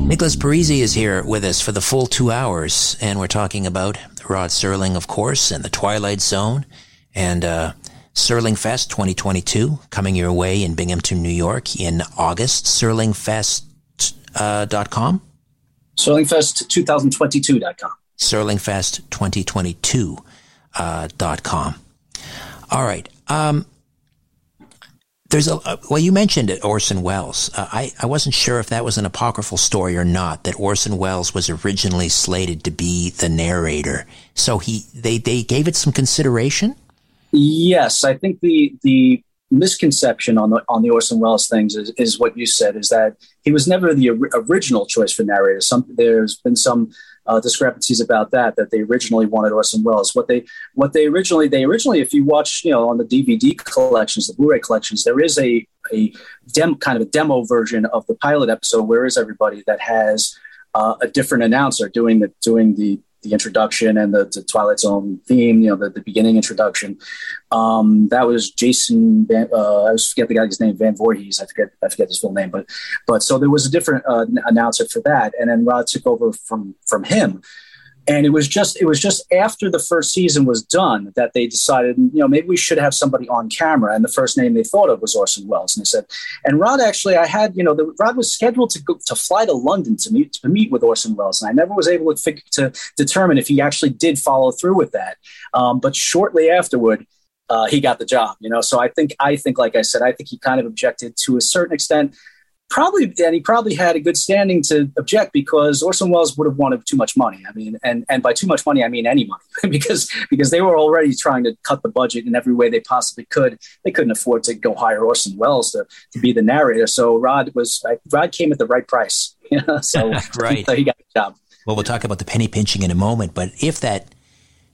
Nicholas Parisi is here with us for the full two hours, and we're talking about Rod Serling, of course, and the Twilight Zone, and uh, Serling Fest 2022 coming your way in Binghamton, New York in August. SerlingFest.com? Uh, SerlingFest2022.com. SerlingFest2022.com. Uh, All right. Um, there's a uh, well, you mentioned it, Orson Welles. Uh, I I wasn't sure if that was an apocryphal story or not. That Orson Welles was originally slated to be the narrator, so he they they gave it some consideration. Yes, I think the the misconception on the on the Orson Welles things is, is what you said is that he was never the or- original choice for narrator. Some there's been some uh, discrepancies about that that they originally wanted Orson Welles. What they what they originally they originally, if you watch, you know, on the DVD collections, the Blu-ray collections, there is a a dem kind of a demo version of the pilot episode. Where is everybody that has uh, a different announcer doing the doing the the introduction and the, the, Twilight Zone theme, you know, the, the beginning introduction. Um, that was Jason. Van, uh, I forget the guy's name, Van Voorhis. I forget I forget his full name, but but so there was a different uh, announcer for that, and then Rod took over from from him and it was just it was just after the first season was done that they decided you know maybe we should have somebody on camera. And the first name they thought of was orson welles. And they said and rod actually i had you know the rod was scheduled to go to fly to london to meet to meet with orson welles. And i never was able to figure, to determine if he actually did follow through with that. Um, but shortly afterward uh, he got the job you know. So i think i think like i said i think he kind of objected to a certain extent probably and he probably had a good standing to object because Orson Welles would have wanted too much money. I mean, and and by too much money I mean any money because because they were already trying to cut the budget in every way they possibly could. They couldn't afford to go hire Orson Welles to, to be the narrator. So Rod was Rod came at the right price. You know, so right. so he got the job. Well, we'll talk about the penny pinching in a moment, but if that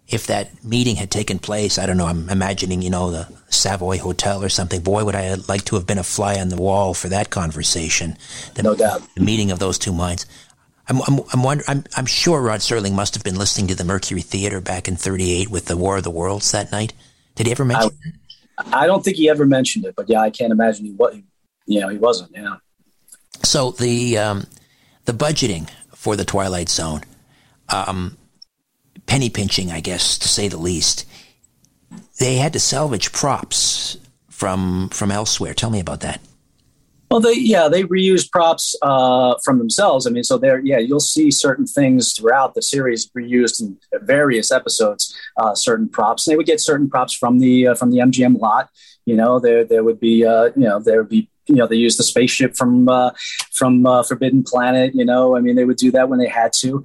if that meeting had taken place, I don't know, I'm imagining, you know, the Savoy Hotel or something. Boy, would I like to have been a fly on the wall for that conversation. The, no doubt. The meeting of those two minds. I'm, I'm, I'm, wonder, I'm, I'm sure Rod Serling must have been listening to the Mercury Theater back in 38 with the War of the Worlds that night. Did he ever mention I, I don't think he ever mentioned it, but yeah, I can't imagine he was, you know, he wasn't, yeah. So the, um, the budgeting for the Twilight Zone, um, penny pinching, I guess, to say the least. They had to salvage props from from elsewhere. Tell me about that. Well, they yeah they reuse props uh, from themselves. I mean, so there yeah you'll see certain things throughout the series reused in various episodes. Uh, certain props. And they would get certain props from the uh, from the MGM lot. You know, there there would be uh, you know there would be you know they used the spaceship from uh, from uh, Forbidden Planet. You know, I mean they would do that when they had to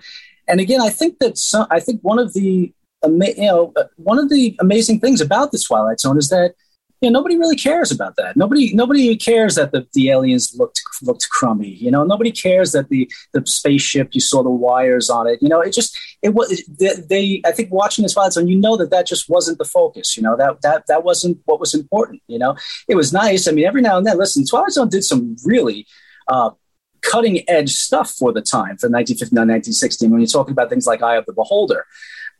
and again, I think that some, I think one of the you know one of the amazing things about the Twilight Zone is that you know, nobody really cares about that. Nobody, nobody cares that the, the aliens looked looked crummy. You know, nobody cares that the the spaceship you saw the wires on it. You know, it just it was they, they. I think watching this Twilight Zone, you know that that just wasn't the focus. You know that that that wasn't what was important. You know, it was nice. I mean, every now and then, listen, Twilight Zone did some really uh, cutting edge stuff for the time for 1959, 1916. When you're talking about things like Eye of the Beholder,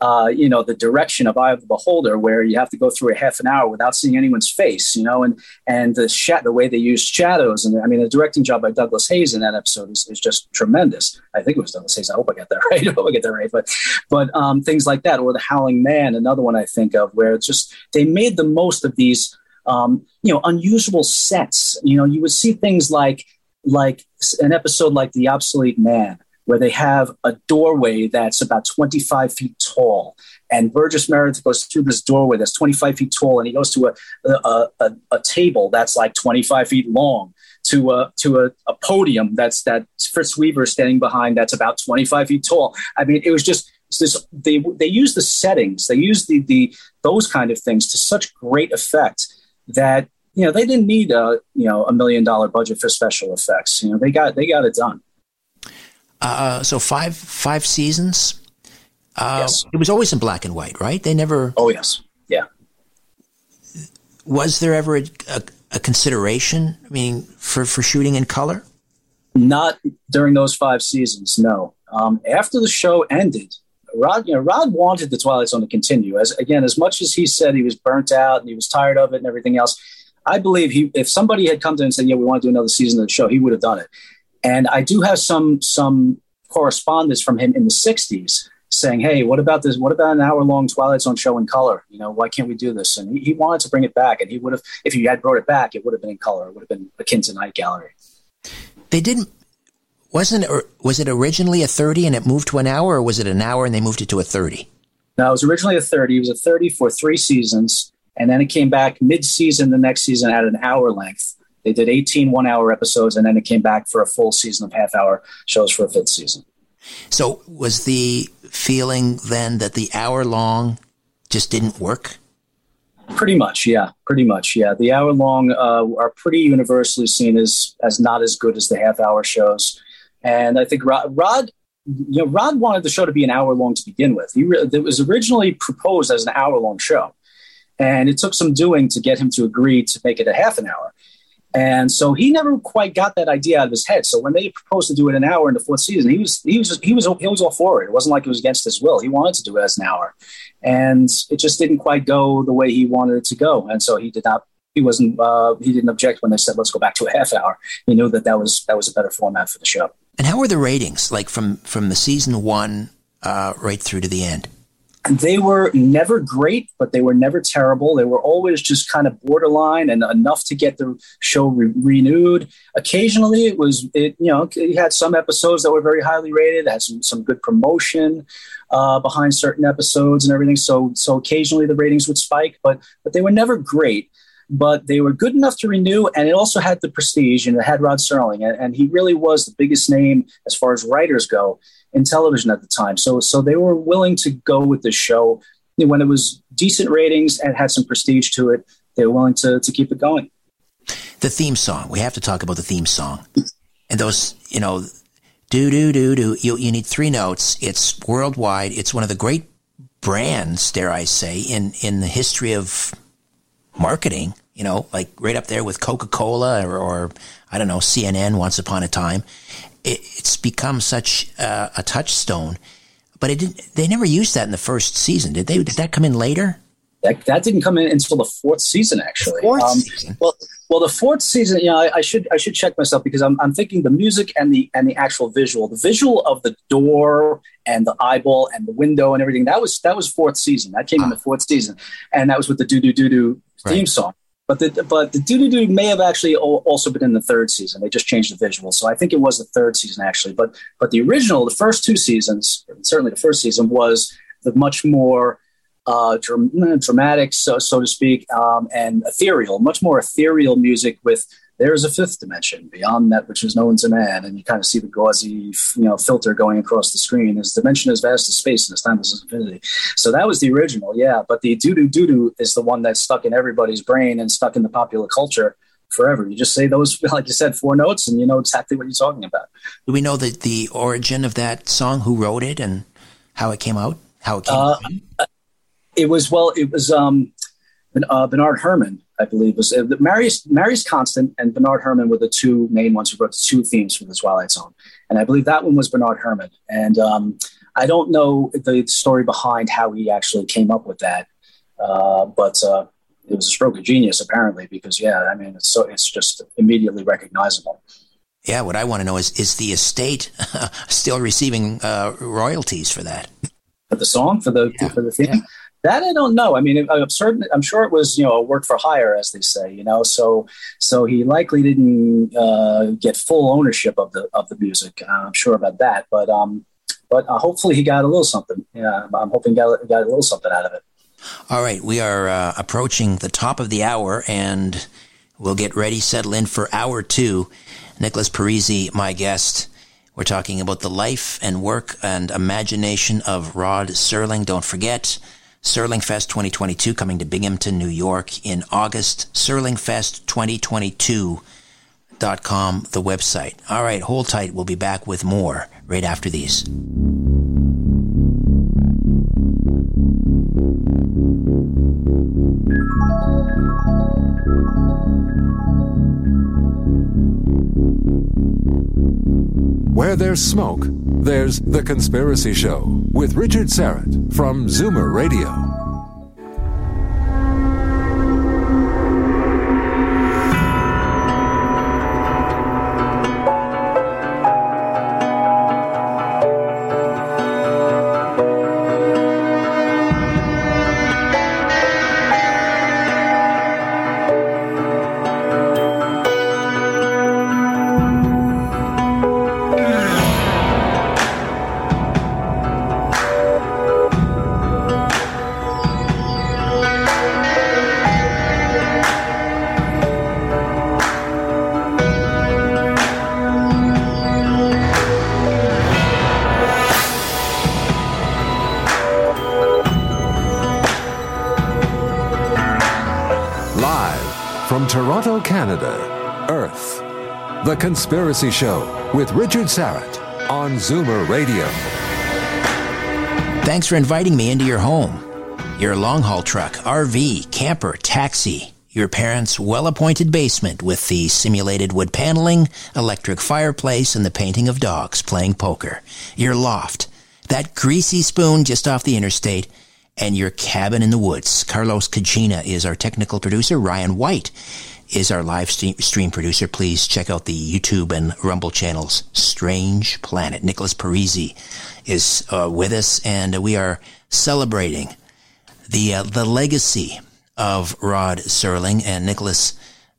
uh, you know, the direction of Eye of the Beholder, where you have to go through a half an hour without seeing anyone's face, you know, and and the sh- the way they use shadows, and I mean, the directing job by Douglas Heyes in that episode is, is just tremendous. I think it was Douglas Heyes. I hope I get that right. I hope I get that right. But but um, things like that, or the Howling Man, another one I think of, where it's just they made the most of these. Um, you know, unusual sets. You know, you would see things like like an episode like The Obsolete Man, where they have a doorway that's about 25 feet tall. And Burgess Meredith goes through this doorway that's 25 feet tall, and he goes to a, a, a, a table that's like 25 feet long, to a to a, a podium that's that Fritz Weaver standing behind that's about 25 feet tall. I mean, it was just this, they they use the settings, they use the the those kind of things to such great effect that you know they didn't need a you know a million dollar budget for special effects. You know they got they got it done. Uh, so five five seasons. Uh, yes. It was always in black and white, right? They never. Oh yes, yeah. Was there ever a, a, a consideration? I mean, for for shooting in color? Not during those five seasons. No. Um, after the show ended, Rod, you know, Rod wanted the Twilight Zone to continue. As again, as much as he said he was burnt out and he was tired of it and everything else, I believe he, if somebody had come to him and said, "Yeah, we want to do another season of the show," he would have done it. And I do have some some correspondence from him in the '60s saying, "Hey, what about this? What about an hour long Twilight Zone show in color? You know, why can't we do this?" And he, he wanted to bring it back, and he would have, if he had brought it back, it would have been in color. It would have been akin to Night Gallery. They didn't. Wasn't it, was it originally a 30 and it moved to an hour, or was it an hour and they moved it to a 30? No, it was originally a 30. It was a 30 for three seasons. And then it came back mid season the next season at an hour length. They did 18 one hour episodes, and then it came back for a full season of half hour shows for a fifth season. So, was the feeling then that the hour long just didn't work? Pretty much, yeah. Pretty much, yeah. The hour long uh, are pretty universally seen as as not as good as the half hour shows, and I think Rod, Rod, you know, Rod wanted the show to be an hour long to begin with. He re- it was originally proposed as an hour long show, and it took some doing to get him to agree to make it a half an hour. And so he never quite got that idea out of his head. So when they proposed to do it an hour in the fourth season, he was he was he was he was all for it. It wasn't like it was against his will. He wanted to do it as an hour, and it just didn't quite go the way he wanted it to go. And so he did not. He wasn't. Uh, he didn't object when they said, "Let's go back to a half hour." He knew that that was that was a better format for the show. And how were the ratings? Like from from the season one uh, right through to the end? They were never great, but they were never terrible. They were always just kind of borderline and enough to get the show re- renewed. Occasionally, it was it you know it had some episodes that were very highly rated, had some some good promotion uh, behind certain episodes and everything. So so occasionally the ratings would spike, but but they were never great. But they were good enough to renew, and it also had the prestige, and it had Rod Serling, and, and he really was the biggest name as far as writers go in television at the time. So so they were willing to go with the show when it was decent ratings and had some prestige to it. They were willing to to keep it going. The theme song. We have to talk about the theme song. And those, you know, do do do do. You you need three notes. It's worldwide. It's one of the great brands, dare I say, in in the history of marketing. You know, like right up there with Coca Cola or, or I don't know CNN. Once upon a time, it, it's become such uh, a touchstone. But it didn't. They never used that in the first season, did they? Did that come in later? That, that didn't come in until the fourth season, actually. Fourth um, season. Well, well, the fourth season. You know, I, I, should I should check myself because I'm, I'm thinking the music and the and the actual visual, the visual of the door and the eyeball and the window and everything. That was that was fourth season. That came ah. in the fourth season, and that was with the do do do do theme right. song. But the but the doo doo doo may have actually also been in the third season. They just changed the visual, so I think it was the third season actually. But but the original, the first two seasons, certainly the first season, was the much more uh, dramatic, so so to speak, um, and ethereal, much more ethereal music with there is a fifth dimension beyond that which is known to man, and you kind of see the gauzy, you know, filter going across the screen. This dimension is vast as space, and as timeless as infinity. So that was the original, yeah. But the doo doo doo doo is the one that's stuck in everybody's brain and stuck in the popular culture forever. You just say those, like you said, four notes, and you know exactly what you're talking about. Do we know the the origin of that song? Who wrote it and how it came out? How it came? Uh, it was well. It was um, uh, Bernard Herrmann, I believe was uh, Marius Marius Constant and Bernard Herrmann were the two main ones who wrote the two themes for the Twilight Zone, and I believe that one was Bernard Herrmann. And um, I don't know the story behind how he actually came up with that, uh, but uh, it was a stroke of genius apparently because yeah, I mean it's so it's just immediately recognizable. Yeah, what I want to know is is the estate still receiving uh, royalties for that? For the song, for the yeah. for the theme. Yeah. That I don't know. I mean, I'm certain. I'm sure it was you know a work for hire, as they say. You know, so so he likely didn't uh, get full ownership of the of the music. Uh, I'm sure about that. But um, but uh, hopefully he got a little something. Yeah, I'm hoping got got a little something out of it. All right, we are uh, approaching the top of the hour, and we'll get ready, settle in for hour two. Nicholas Parisi, my guest. We're talking about the life and work and imagination of Rod Serling. Don't forget. Serling Fest 2022 coming to Binghamton, New York in August. SerlingFest2022.com, the website. All right, hold tight. We'll be back with more right after these. Where there's smoke, there's The Conspiracy Show with Richard Syrett from Zoomer Radio. Conspiracy Show with Richard Syrett on Zoomer Radio. Thanks for inviting me into your home. Your long haul truck, RV, camper, taxi, your parents' well appointed basement with the simulated wood paneling, electric fireplace, and the painting of dogs playing poker, your loft, that greasy spoon just off the interstate, and your cabin in the woods. Carlos Cagina is our technical producer. Ryan White is our live stream producer. Please check out the YouTube and Rumble channels. Strange Planet. Nicholas Parisi is uh, with us, and we are celebrating the uh, the legacy of Rod Serling. And Nicholas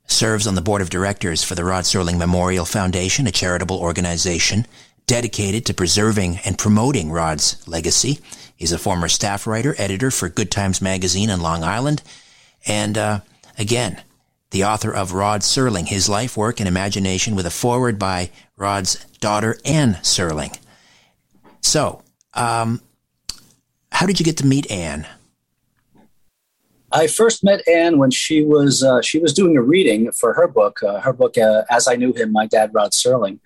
serves on the board of directors for the Rod Serling Memorial Foundation, a charitable organization dedicated to preserving and promoting Rod's legacy. He's a former staff writer, editor for Good Times Magazine in Long Island, and uh, again the author of Rod Serling, His Life, Work, and Imagination, with a foreword by Rod's daughter, Anne Serling. So, um, how did you get to meet Anne? I first met Anne when she was uh, she was doing a reading for her book, uh, her book uh, "As I Knew Him," my dad Rod Serling,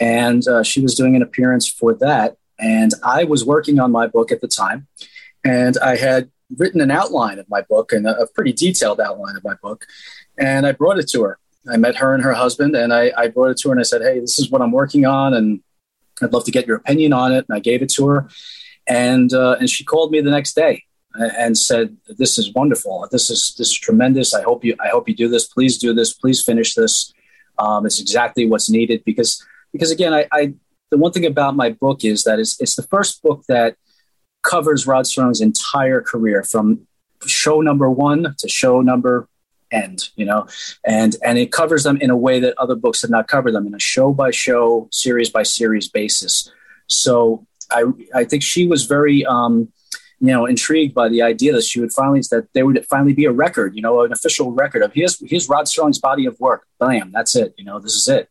and uh, she was doing an appearance for that. And I was working on my book at the time, and I had written an outline of my book and a, a pretty detailed outline of my book and I brought it to her. I met her and her husband, and I, I brought it to her and I said, Hey, this is what I'm working on, and I'd love to get your opinion on it. And I gave it to her, and uh, and she called me the next day and said, "This is wonderful. This is this is tremendous. I hope you I hope you do this. Please do this. Please finish this. Um, it's exactly what's needed because because again, I, I the one thing about my book is that it's it's the first book that covers Rod Serling's entire career from show number one to show number end you know? And and it covers them in a way that other books have not covered them in a show by show series by series basis. So i i think she was very um you know intrigued by the idea that she would finally that there would finally be a record you know an official record of his his rod serling's body of work. Bam that's it you know this is it.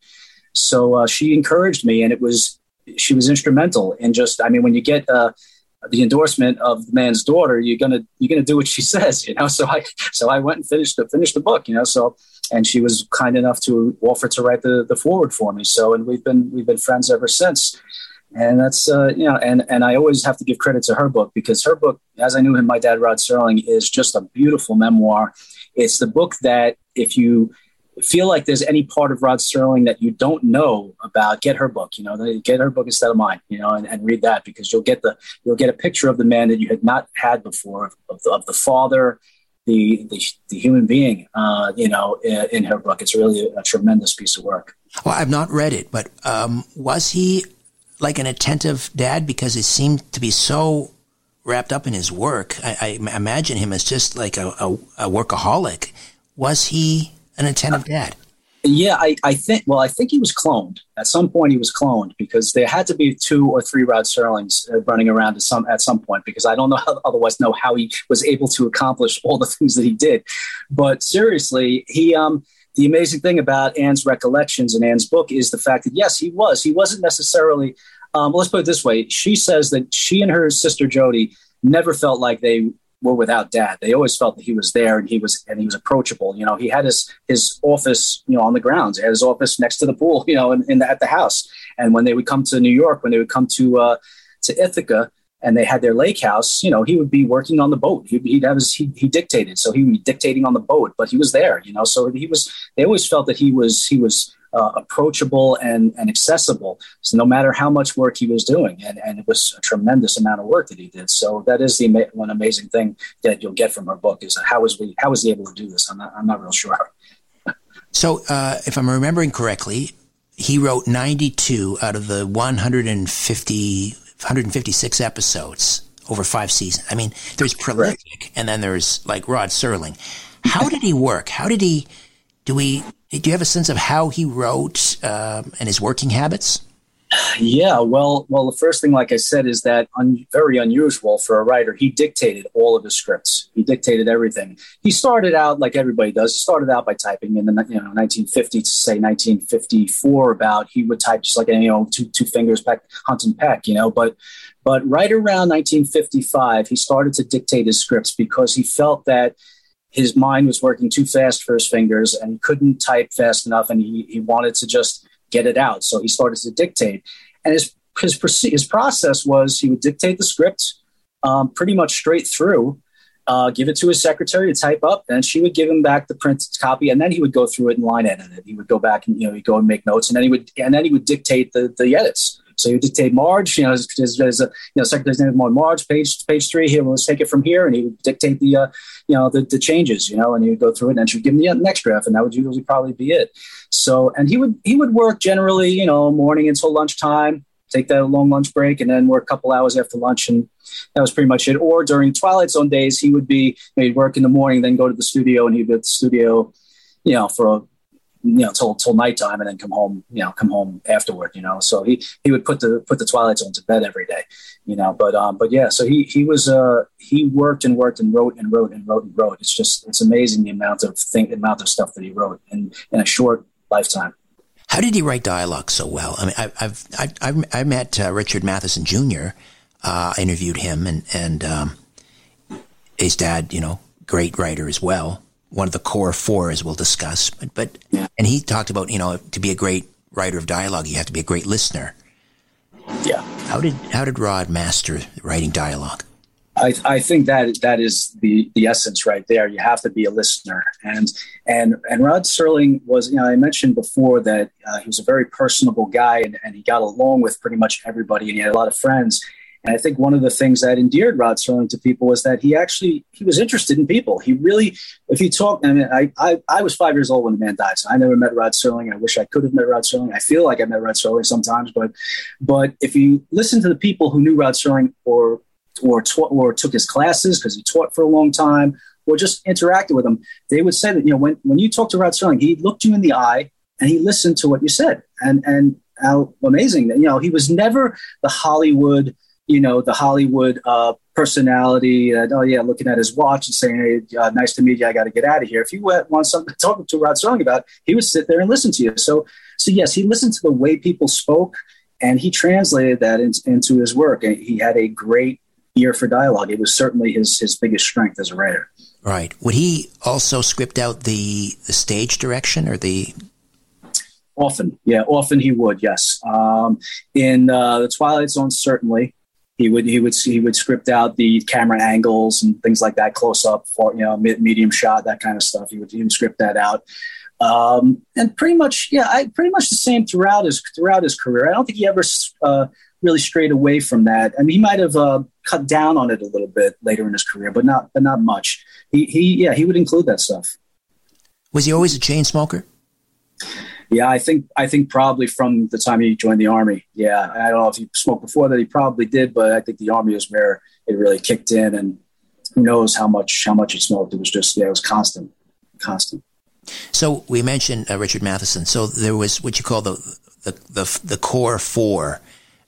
So uh, she encouraged me and it was she was instrumental in just i mean when you get uh the endorsement of the man's daughter, you're gonna you're gonna do what she says, you know. So I so I went and finished the finished the book, you know. So and she was kind enough to offer to write the the forward for me. So and we've been we've been friends ever since. And that's uh, you know, and and I always have to give credit to her book because her book, as I knew him, my dad Rod Serling, is just a beautiful memoir. It's the book that if you feel like there's any part of Rod Serling that you don't know about, get her book. You know, get her book instead of mine. You know, and, and read that because you'll get the you'll get a picture of the man that you had not had before of the, of the father, the, the, the human being. Uh, you know, in, in, her book, it's really a, a, tremendous piece of work. Well, I've not read it, but um, was he like an attentive dad because he seemed to be so wrapped up in his work? I, I imagine him as just like a, a, a workaholic. Was he an attentive dad? Yeah, I, I think. Well, I think he was cloned. At some point, he was cloned because there had to be two or three Rod Serlings uh, running around at some at some point. Because I don't know how, otherwise know how he was able to accomplish all the things that he did. But seriously, he um the amazing thing about Anne's recollections and Anne's book is the fact that yes, he was. He wasn't necessarily. Um, let's put it this way: she says that she and her sister Jody never felt like they were without dad. They always felt that he was there and he was and he was approachable. You know, he had his his office, you know, on the grounds. He had his office next to the pool, you know, in, in the, at the house. And when they would come to New York, when they would come to uh, to Ithaca, and they had their lake house, you know, he would be working on the boat. He'd, he'd he, he dictated, so he would be dictating on the boat, but he was there, you know. So he was. They always felt that he was he was uh, approachable and, and accessible. So no matter how much work he was doing, and, and it was a tremendous amount of work that he did. So that is the one amazing thing that you'll get from her book is how was we how was he able to do this? I'm not I'm not real sure. So uh, if I'm remembering correctly, he wrote 92 out of the 150 156 episodes over five seasons. I mean, there's prolific, and then there's like Rod Serling. How did he work? How did he? Do we? Do you have a sense of how he wrote um, and his working habits? Yeah, well, well, the first thing, like I said, is that un- very unusual for a writer. He dictated all of his scripts. He dictated everything. He started out like everybody does. He started out by typing in the you know 1950 to say 1954. About he would type just like you know two two fingers peck hunt and peck, you know. But but right around 1955, he started to dictate his scripts because he felt that his mind was working too fast for his fingers and he couldn't type fast enough and he, he wanted to just get it out. So he started to dictate. And his, his, his process was he would dictate the script um, pretty much straight through, uh, give it to his secretary to type up, and she would give him back the printed copy, and then he would go through it and line edit it. He would go back and you know he'd go and make notes, and then he would and then he would dictate the the edits. So you dictate Marge, you know, as a, you know, secretary's name is Marge, page page three. Here, let's take it from here, and he would dictate the, uh, you know, the, the changes, you know, and he would go through it, and then she would give him the next draft, and that would usually probably be it. So, and he would he would work generally, you know, morning until lunchtime, take that long lunch break, and then work a couple hours after lunch, and that was pretty much it. Or during Twilight Zone days, he would be, you know, he'd work in the morning, then go to the studio, and he'd be at the studio, you know, for a you know till till nighttime and then come home you know come home afterward you know? So he he would put the put the twilight zone to bed every day you know? But um but yeah so he he was uh he worked and worked and wrote and wrote and wrote and wrote. It's just it's amazing the amount of thing the amount of stuff that he wrote in in a short lifetime. How did he write dialogue so well? I mean I, i've i i've i met uh, richard matheson jr uh, i interviewed him and and um his dad you know great writer as well one of the core four, as we'll discuss. But, but yeah. and he talked about you know to be a great writer of dialogue, you have to be a great listener. Yeah. How did how did Rod master writing dialogue? I, I think that that is the the essence right there. You have to be a listener, and and and Rod Serling was you know I mentioned before that uh, he was a very personable guy, and, and he got along with pretty much everybody, and he had a lot of friends. And I think one of the things that endeared Rod Serling to people was that he actually he was interested in people. He really, if you talk, I mean, I, I, I was five years old when the man died, so I never met Rod Serling. I wish I could have met Rod Serling. I feel like I met Rod Serling sometimes, but but if you listen to the people who knew Rod Serling or or or took his classes because he taught for a long time, or just interacted with him, they would say that you know when when you talk to Rod Serling, he looked you in the eye and he listened to what you said, and and how amazing that you know he was never the Hollywood you know, the Hollywood uh, personality. And, oh yeah, looking at his watch and saying, "Hey, uh, nice to meet you. I got to get out of here." If you want something to talk to Rod Serling about, he would sit there and listen to you. So, so yes, he listened to the way people spoke, and he translated that in, into his work. And he had a great ear for dialogue. It was certainly his his biggest strength as a writer. Right. Would he also script out the the stage direction or the Often, yeah, often he would. Yes, um, in uh, the Twilight Zone, certainly he would he would he would script out the camera angles and things like that, close up, for you know, medium shot, that kind of stuff. He would even script that out, um, and pretty much yeah, I pretty much the same throughout his throughout his career. I don't think he ever uh, really strayed away from that. I mean, he might have uh, cut down on it a little bit later in his career, but not but not much. He he yeah, he would include that stuff. Was he always a chain smoker? Yeah, I think I think probably from the time he joined the army. Yeah, I don't know if he smoked before that. He probably did, but I think the army was where it really kicked in, and who knows how much how much he smoked. It was just yeah, it was constant, constant. So we mentioned uh, Richard Matheson. So there was what you call the the the, the core four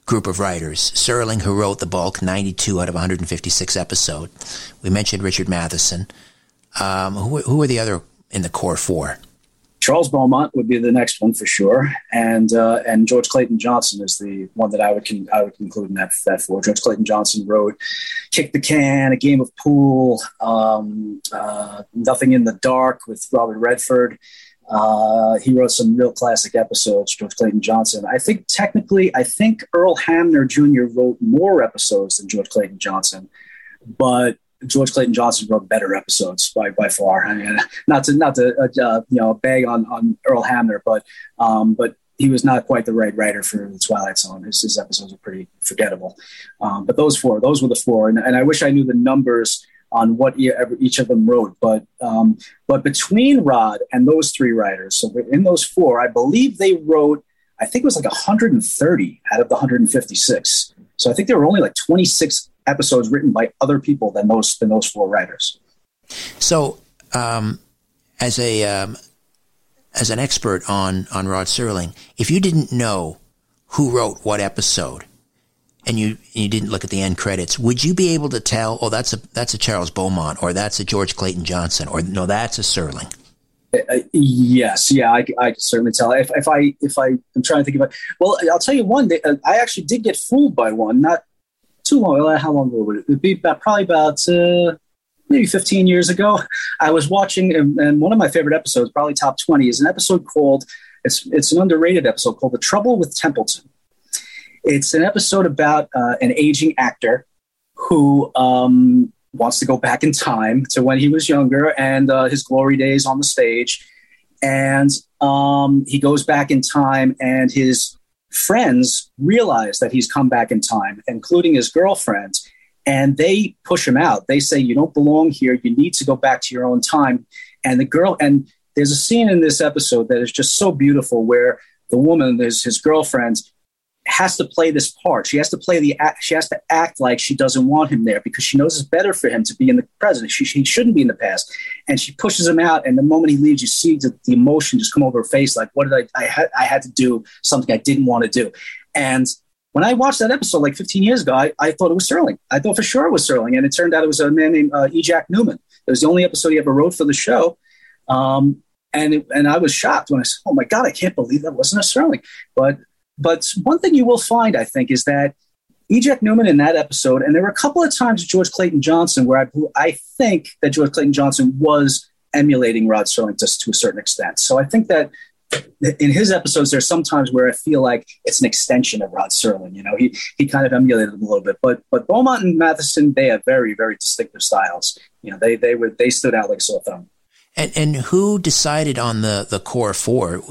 group of writers. Serling, who wrote the bulk, 92 out of 156 episode. We mentioned Richard Matheson. Um, who, who the other in the core four? Charles Beaumont would be the next one for sure, and uh, and George Clayton Johnson is the one that I would con- I would conclude in that that for. George Clayton Johnson wrote "Kick the Can," "A Game of Pool," um, uh, "Nothing in the Dark" with Robert Redford. Uh, he wrote some real classic episodes, George Clayton Johnson. I think technically, I think Earl Hamner Jr. wrote more episodes than George Clayton Johnson, but George Clayton Johnson wrote better episodes by by far. I mean, not to not to uh, uh, you know bag on on Earl Hamner, but um, but he was not quite the right writer for the Twilight Zone. His, his episodes are pretty forgettable. Um, but those four, those were the four, and, and I wish I knew the numbers on what each of them wrote. But um, but between Rod and those three writers, so in those four, I believe they wrote. I think it was like 130 out of the 156. So I think there were only like 26 episodes written by other people than those than those four writers. So, um, as a um, as an expert on on Rod Serling, if you didn't know who wrote what episode, and you you didn't look at the end credits, would you be able to tell? Oh, that's a that's a Charles Beaumont, or that's a George Clayton Johnson, or no, that's a Serling. Uh, uh yes, yeah, I, I can certainly tell. If, if I if I am trying to think about, well, I'll tell you one. Uh, I actually did get fooled by one. Not too long. How long ago would it? Be probably about uh, maybe 15 years ago. I was watching, and, and one of my favorite episodes, probably top 20, is an episode called. It's it's an underrated episode called "The Trouble with Templeton." It's an episode about uh, an aging actor who um, wants to go back in time to when he was younger and uh, his glory days on the stage. And um, he goes back in time, and his friends realize that he's come back in time, including his girlfriend, and they push him out. They say, You don't belong here. You need to go back to your own time. And the girl, and there's a scene in this episode that is just so beautiful where the woman, is his girlfriend, has to play this part. She has to play the act. She has to act like she doesn't want him there because she knows it's better for him to be in the present. She, she shouldn't be in the past. And she pushes him out. And the moment he leaves, you see the, the emotion just come over her face. Like, what did I, I had, I had to do something I didn't want to do. And when I watched that episode like 15 years ago, I, I thought it was Serling. I thought for sure it was Serling. And it turned out it was a man named uh, E. Jack Neuman. It was the only episode he ever wrote for the show. Um, and, it, and I was shocked when I said, oh my God, I can't believe that wasn't a Serling. But but one thing you will find, I think, is that Eject Newman in that episode, and there were a couple of times with George Clayton Johnson where I, I think that George Clayton Johnson was emulating Rod Serling just to a certain extent. So I think that in his episodes, there's sometimes where I feel like it's an extension of Rod Serling. You know, he he kind of emulated him a little bit. But but Beaumont and Matheson, they have very very distinctive styles. You know, they they were they stood out like sore thumb. And and who decided on the the core four?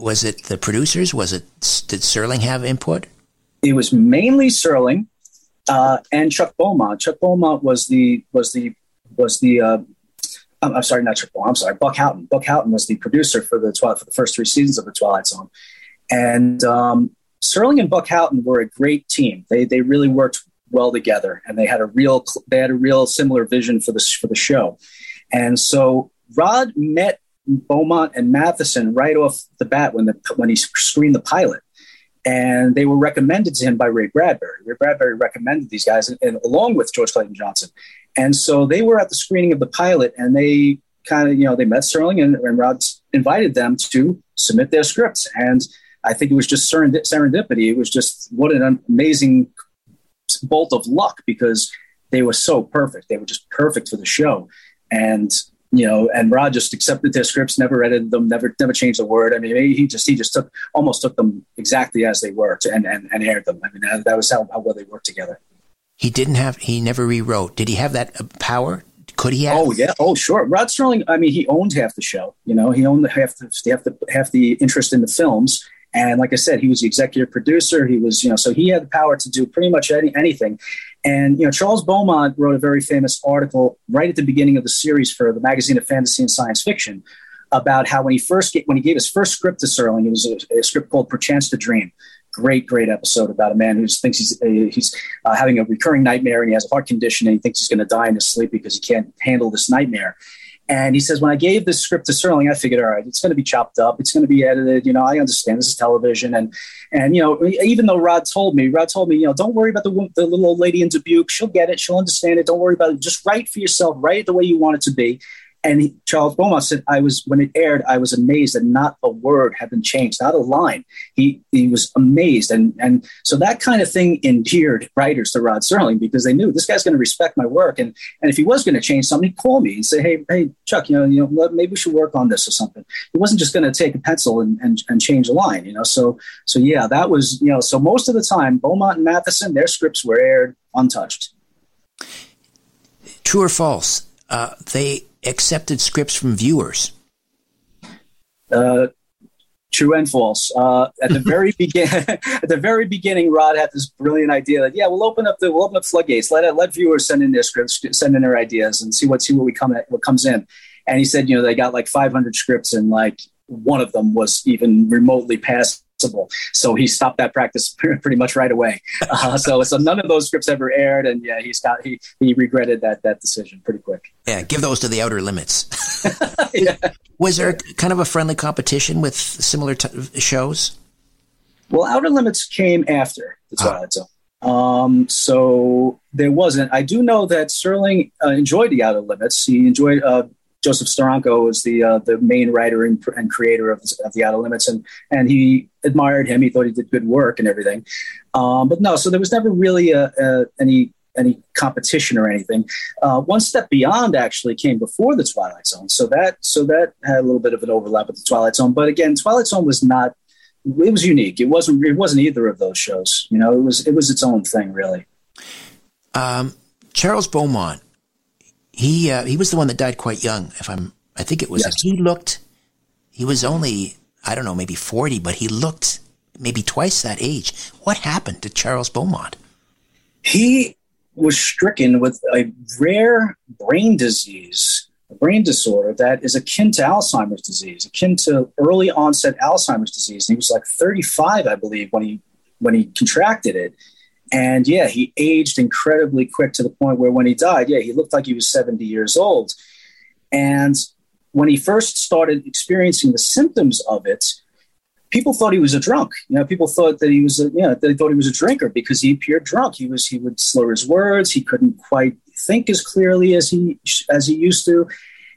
Was it the producers? Was it did Serling have input? It was mainly Serling uh, and Chuck Beaumont. Chuck Beaumont was the was the was the uh, I'm, I'm, sorry, not Chuck Beaumont. I'm sorry, Buck Houghton. Buck Houghton was the producer for the Twilight for the first three seasons of the Twilight Zone, and um, Serling and Buck Houghton were a great team. They they really worked well together, and they had a real they had a real similar vision for this for the show. And so Rod met Beaumont and Matheson right off the bat when the when he screened the pilot, and they were recommended to him by Ray Bradbury. Ray Bradbury recommended these guys, and, and along with George Clayton Johnson, and so they were at the screening of the pilot, and they kind of you know they met Serling and, and Rod invited them to submit their scripts, and I think it was just serendipity. It was just what an amazing bolt of luck because they were so perfect. They were just perfect for the show, and you know, and Rod just accepted their scripts, never edited them, never never changed a word. I mean, he just he just took almost took them exactly as they were to, and, and and aired them. I mean, that, that was how, how well they worked together. He didn't have he never rewrote. Did he have that uh, power? Could he have? Oh yeah, oh sure. Rod Serling. I mean, he owned half the show. You know, he owned half the half the half the interest in the films. And like I said, he was the executive producer. He was, you know, so he had the power to do pretty much any, anything. And you know, Charles Beaumont wrote a very famous article right at the beginning of the series for the magazine of fantasy and science fiction about how when he first get, when he gave his first script to Serling, it was a, a script called "Perchance to Dream." Great, great episode about a man who thinks he's uh, he's uh, having a recurring nightmare and he has a heart condition and he thinks he's going to die in his sleep because he can't handle this nightmare. And he says, when I gave this script to Serling, I figured, all right, it's going to be chopped up. It's going to be edited. You know, I understand this is television. And, and, you know, even though Rod told me, Rod told me, you know, don't worry about the, the little old lady in Dubuque. She'll get it. She'll understand it. Don't worry about it. Just write for yourself. Write it the way you want it to be. And he, Charles Beaumont said, I was, when it aired, I was amazed that not a word had been changed, not a line. He, he was amazed. And, and so that kind of thing endeared writers to Rod Serling because they knew this guy's going to respect my work. And, and if he was going to change something, he'd call me and say, Hey, Hey, Chuck, you know, you know, maybe we should work on this or something. He wasn't just going to take a pencil and, and, and change a line, you know? So, so yeah, that was, you know, so most of the time, Beaumont and Matheson, their scripts were aired untouched True or false? Uh, they accepted scripts from viewers. Uh, true and false. Uh, at the very begin, at the very beginning, Rod had this brilliant idea that yeah, we'll open up the we'll open up floodgates. Let let viewers send in their scripts, send in their ideas, and see what see what we come at, what comes in. And he said, you know, they got like 500 scripts, and like one of them was even remotely passed so he stopped that practice pretty much right away. Uh, so so none of those scripts ever aired, and yeah, he got he he regretted that that decision pretty quick. Yeah, give those to the outer limits. yeah. Was there kind of a friendly competition with similar t- shows? Well, Outer Limits came after the ah. Twilight Zone. Um, so there wasn't. I do know that Serling uh, enjoyed the Outer Limits. He enjoyed uh, Joseph Stefano was the uh, the main writer and, and creator of, of, the Outer Limits, and and he admired him. He thought he did good work and everything. Um, but no, so there was never really a, a, any any competition or anything. Uh, one step beyond actually came before the Twilight Zone, so that so that had a little bit of an overlap with the Twilight Zone. But again, Twilight Zone was not. It was unique. It wasn't. It wasn't either of those shows. You know, it was. It was its own thing, really. Um, Charles Beaumont he uh, he was the one that died quite young. If I'm, I think it was. Yes. He looked. He was only I don't know, maybe forty, but he looked maybe twice that age. What happened to Charles Beaumont? He was stricken with a rare brain disease, a brain disorder that is akin to Alzheimer's disease, akin to early onset Alzheimer's disease. And he was like 35, I believe, when he when he contracted it. And yeah, he aged incredibly quick to the point where when he died, yeah, he looked like he was 70 years old. And when he first started experiencing the symptoms of it, people thought he was a drunk. You know, people thought that he was a, you know, they thought he was a drinker because he appeared drunk. He was, he would slur his words. He couldn't quite think as clearly as he, as he used to.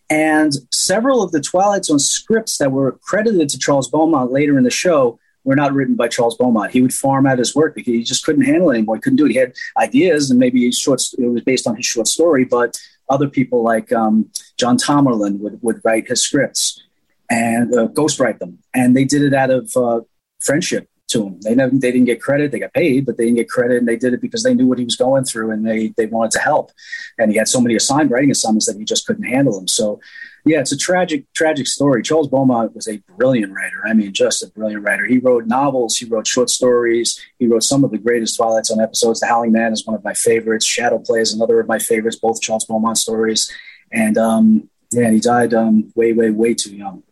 And several of the Twilight Zone scripts that were credited to Charles Beaumont later in the show were not written by Charles Beaumont. He would farm out his work because he just couldn't handle it anymore. He couldn't do it. He had ideas, and maybe short. It was based on his short story, but other people like um, John Tomerlin would, would write his scripts and uh, ghostwrite them, and they did it out of uh, friendship to him. They never, they didn't get credit. They got paid, but they didn't get credit, and they did it because they knew what he was going through, and they they wanted to help. And he had so many assigned writing assignments that he just couldn't handle them. So yeah, it's a tragic, tragic story. Charles Beaumont was a brilliant writer. I mean, just a brilliant writer. He wrote novels, he wrote short stories, he wrote some of the greatest Twilight Zone episodes. The Howling Man is one of my favorites. Shadow Play is another of my favorites, both Charles Beaumont stories. And um, yeah, he died um, way, way, way too young.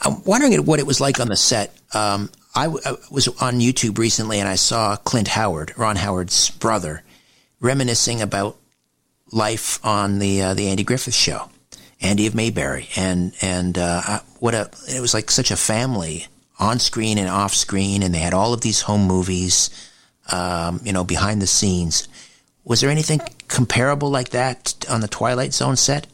I'm wondering what it was like on the set. Um, I, w- I was on YouTube recently and I saw Clint Howard, Ron Howard's brother, reminiscing about life on the uh, the Andy Griffith Show Andy of Mayberry, and and uh, what a it was like such a family on screen and off screen, and they had all of these home movies, um, you know, behind the scenes. Was there anything comparable like that on the Twilight Zone set?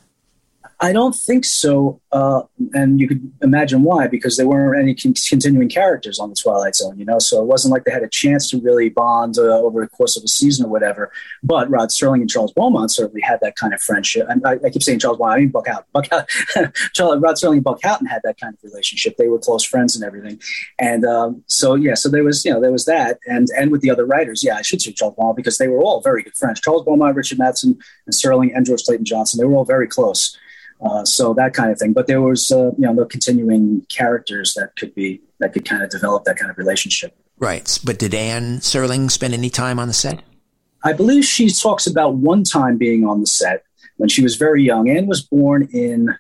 I don't think so, uh, and you could imagine why because there weren't any con- continuing characters on the Twilight Zone, you know. So it wasn't like they had a chance to really bond uh, over the course of a season or whatever. But Rod Serling and Charles Beaumont certainly had that kind of friendship. And I, I keep saying Charles Beaumont, I mean Buck Houghton. Buck Houghton. Charles, Rod Serling and Buck Houghton had that kind of relationship. They were close friends and everything. And um, so yeah, so there was you know there was that, and and with the other writers, yeah, I should say Charles Beaumont because they were all very good friends. Charles Beaumont, Richard Matheson, and Serling, and George Clayton Johnson, they were all very close. Uh, so that kind of thing. But there was, uh, you know, no continuing characters that could be that could kind of develop that kind of relationship. Right. But did Anne Serling spend any time on the set? I believe she talks about one time being on the set when she was very young. Anne was born in.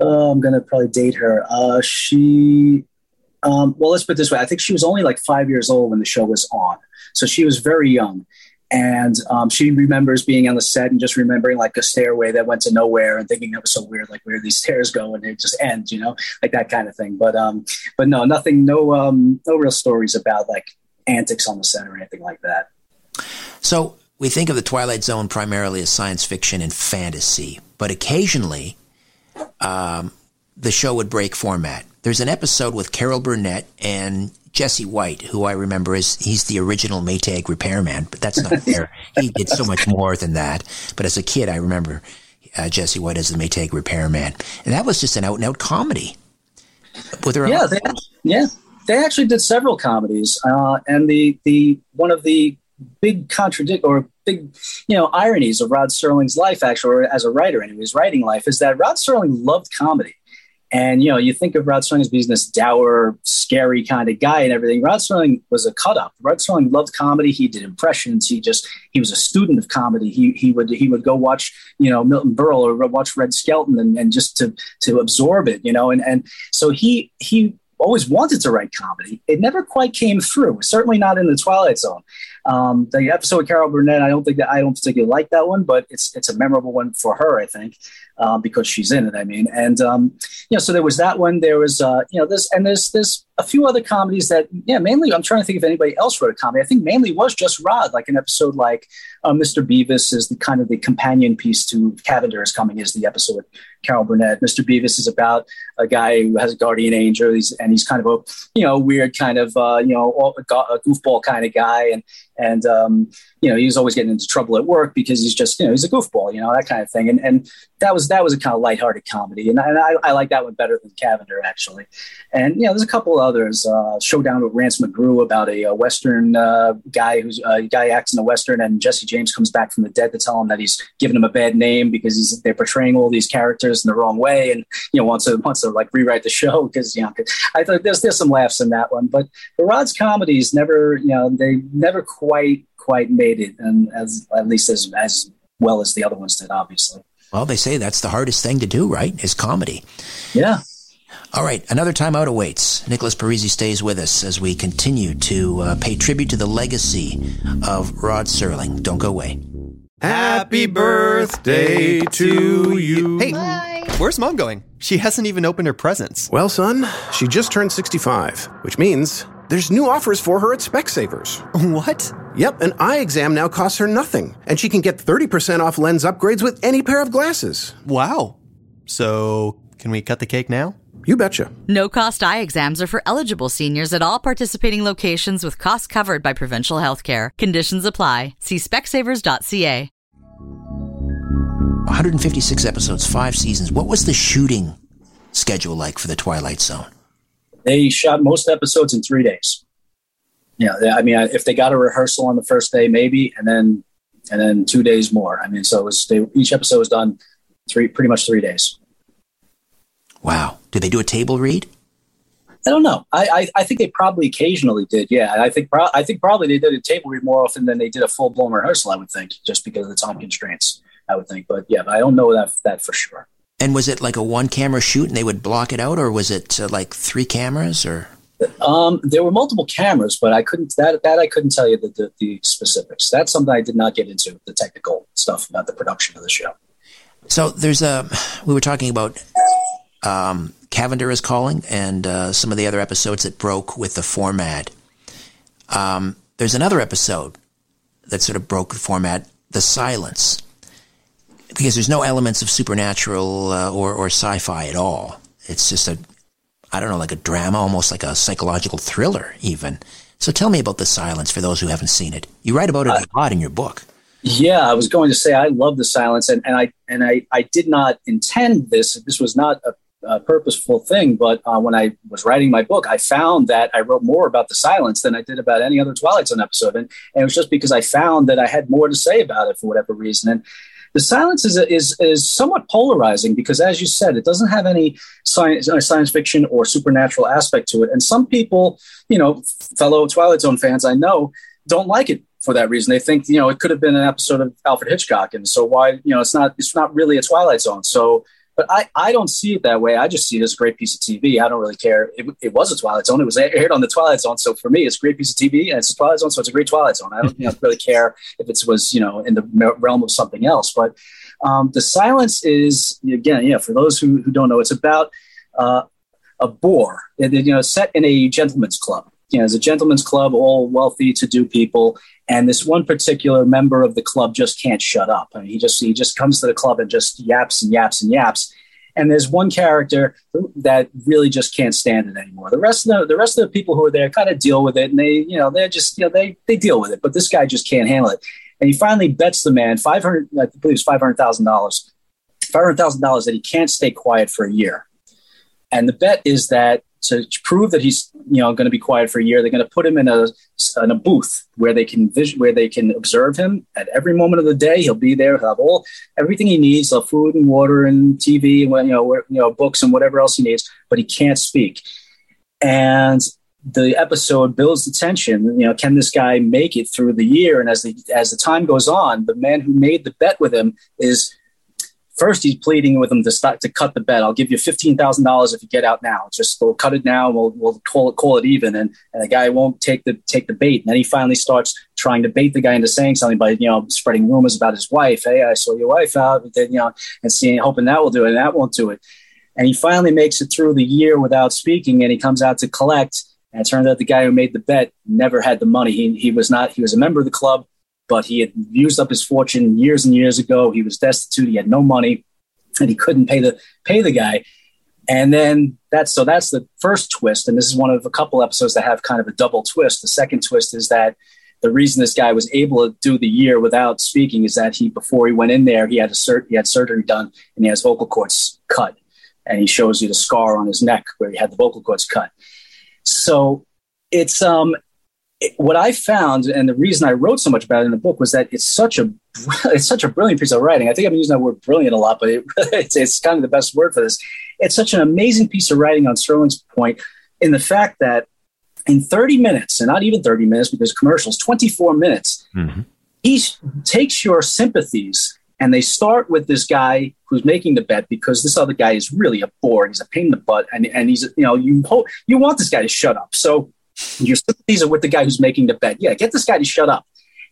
Uh, I'm going to probably date her. Uh, she. Um, well, let's put it this way. I think she was only like five years old when the show was on. So she was very young. And um, she remembers being on the set and just remembering like a stairway that went to nowhere and thinking that was so weird, like where these stairs go and it just ends, you know, like that kind of thing. But um, but no, nothing, no um, no real stories about like antics on the set or anything like that. So we think of the Twilight Zone primarily as science fiction and fantasy, but occasionally um, the show would break format. There's an episode with Carol Burnett and Jesse White, who I remember is he's the original Maytag repairman, but that's not fair. he did so much more than that. But as a kid, I remember uh, Jesse White as the Maytag repairman, and that was just an out and out comedy. Yeah, they, yeah, they actually did several comedies, uh, and the the one of the big contradict or big, you know, ironies of Rod Serling's life, actually, or as a writer, and his writing life, is that Rod Serling loved comedy. And you know, you think of Rod Serling as being this dour, scary kind of guy and everything. Rod Serling was a cut up. Rod Serling loved comedy. He did impressions. He just he was a student of comedy. He he would he would go watch you know Milton Berle or watch Red Skelton and, and just to to absorb it, you know. And and so he he always wanted to write comedy. It never quite came through. Certainly not in the Twilight Zone. Um, the episode with Carol Burnett, I don't think that I don't particularly like that one, but it's it's a memorable one for her, I think, um, because she's in it. I mean, and um, you know, so there was that one. There was uh, you know this, and there's there's a few other comedies that yeah, mainly I'm trying to think if anybody else wrote a comedy. I think mainly was just Rod, like an episode like uh, Mr. Beavis is the kind of the companion piece to Cavender is coming is the episode with Carol Burnett. Mr. Beavis is about a guy who has a guardian angel, he's, and he's kind of a you know weird kind of uh, you know a goofball kind of guy, and and um, you know he's always getting into trouble at work because he's just you know he's a goofball, you know that kind of thing. And and that was that was a kind of lighthearted comedy, and I, I, I like that one better than Cavender actually. And you know there's a couple others. Uh, Showdown with Rance McGrew about a, a Western uh, guy who's a uh, guy acts in a Western, and Jesse James comes back from the dead to tell him that he's given him a bad name because he's they're portraying all these characters in the wrong way, and you know wants to wants to like rewrite the show because you know I thought there's there's some laughs in that one, but the Rod's comedies never you know they never quite quite made it, and as at least as as well as the other ones did, obviously. Well, they say that's the hardest thing to do, right? Is comedy. Yeah. All right, another time out awaits. Nicholas Parisi stays with us as we continue to uh, pay tribute to the legacy of Rod Serling. Don't go away. Happy birthday to you. Hey, where's mom going? She hasn't even opened her presents. Well, son, she just turned 65, which means there's new offers for her at Specsavers. What? Yep, an eye exam now costs her nothing, and she can get 30% off lens upgrades with any pair of glasses. Wow. So, can we cut the cake now? You betcha. No cost eye exams are for eligible seniors at all participating locations with costs covered by provincial health care. Conditions apply. See specsavers.ca. 156 episodes, five seasons. What was the shooting schedule like for The Twilight Zone? They shot most episodes in three days. Yeah, I mean, if they got a rehearsal on the first day, maybe, and then and then two days more. I mean, so it was they, each episode was done three, pretty much three days. Wow. Did they do a table read? I don't know. I, I, I think they probably occasionally did. Yeah, I think pro- I think probably they did a table read more often than they did a full blown rehearsal. I would think, just because of the time constraints. I would think, but yeah, but I don't know that that for sure. And was it like a one camera shoot and they would block it out, or was it uh, like three cameras, or? Um, there were multiple cameras, but I couldn't that that I couldn't tell you the, the, the specifics. That's something I did not get into the technical stuff about the production of the show. So there's a we were talking about um, Cavender is calling, and uh, some of the other episodes that broke with the format. Um, there's another episode that sort of broke the format, The Silence, because there's no elements of supernatural uh, or, or sci-fi at all. It's just a, I don't know, like a drama, almost like a psychological thriller, even. So tell me about The Silence for those who haven't seen it. You write about it a lot in your book. Yeah, I was going to say I love the silence, and, and I and I, I did not intend this. This was not a a purposeful thing. But uh, when I was writing my book, I found that I wrote more about the silence than I did about any other Twilight Zone episode, and, and it was just because I found that I had more to say about it for whatever reason. And the silence is is is somewhat polarizing because, as you said, it doesn't have any science uh, science fiction or supernatural aspect to it. And some people, you know, fellow Twilight Zone fans I know, don't like it for that reason. They think you know it could have been an episode of Alfred Hitchcock, and so why you know it's not it's not really a Twilight Zone. So but I, I don't see it that way. I just see it as a great piece of TV. I don't really care. It, it was a Twilight Zone. It was aired on the Twilight Zone. So for me, it's a great piece of TV and it's a Twilight Zone. So it's a great Twilight Zone. I don't really care if it was, you know, in the realm of something else. But um, the silence is, again, yeah, for those who, who don't know, it's about uh, a bore, you know, set in a gentleman's club. You know, it's a gentleman's club, all wealthy to do people and this one particular member of the club just can't shut up. I mean, he just he just comes to the club and just yaps and yaps and yaps. And there's one character that really just can't stand it anymore. The rest of the the rest of the people who are there kind of deal with it, and they you know they're just you know they they deal with it. But this guy just can't handle it, and he finally bets the man five hundred I believe it's five hundred thousand dollars, five hundred thousand dollars that he can't stay quiet for a year. And the bet is that to prove that he's you know going to be quiet for a year, they're going to put him in a in a booth where they can vision where they can observe him at every moment of the day. He'll be there, he'll have all everything he needs, the food and water and TV and you know you know books and whatever else he needs, but he can't speak. And the episode builds the tension. You know, can this guy make it through the year? And as the as the time goes on, the man who made the bet with him is first he's pleading with him to start to cut the bet. I'll give you fifteen thousand dollars if you get out now. Just we'll cut it now. We'll we'll call it call it even. And, and the guy won't take the take the bait. And then he finally starts trying to bait the guy into saying something by you know spreading rumors about his wife. Hey, I saw your wife out. Then you know and seeing hoping that will do it. And that won't do it. And he finally makes it through the year without speaking. And he comes out to collect. And it turns out the guy who made the bet never had the money. He he was not. He was a member of the club but he had used up his fortune years and years ago. He was destitute. He had no money and he couldn't pay the pay the guy. And then that's so that's the first twist. And this is one of a couple episodes that have kind of a double twist. The second twist is that the reason this guy was able to do the year without speaking is that he before he went in there, he had a cert, he had surgery done and he has vocal cords cut. And he shows you the scar on his neck where he had the vocal cords cut. So it's um what I found, and the reason I wrote so much about it in the book, was that it's such a it's such a brilliant piece of writing. I think I'm using that word brilliant a lot, but it, it's, it's kind of the best word for this. It's such an amazing piece of writing on Serling's point in the fact that in 30 minutes, and not even 30 minutes because commercials, 24 minutes, mm-hmm. he takes your sympathies and they start with this guy who's making the bet because this other guy is really a bore. He's a pain in the butt, and, and he's you know you hope you want this guy to shut up. So your sympathies are with the guy who's making the bet. Yeah, get this guy to shut up.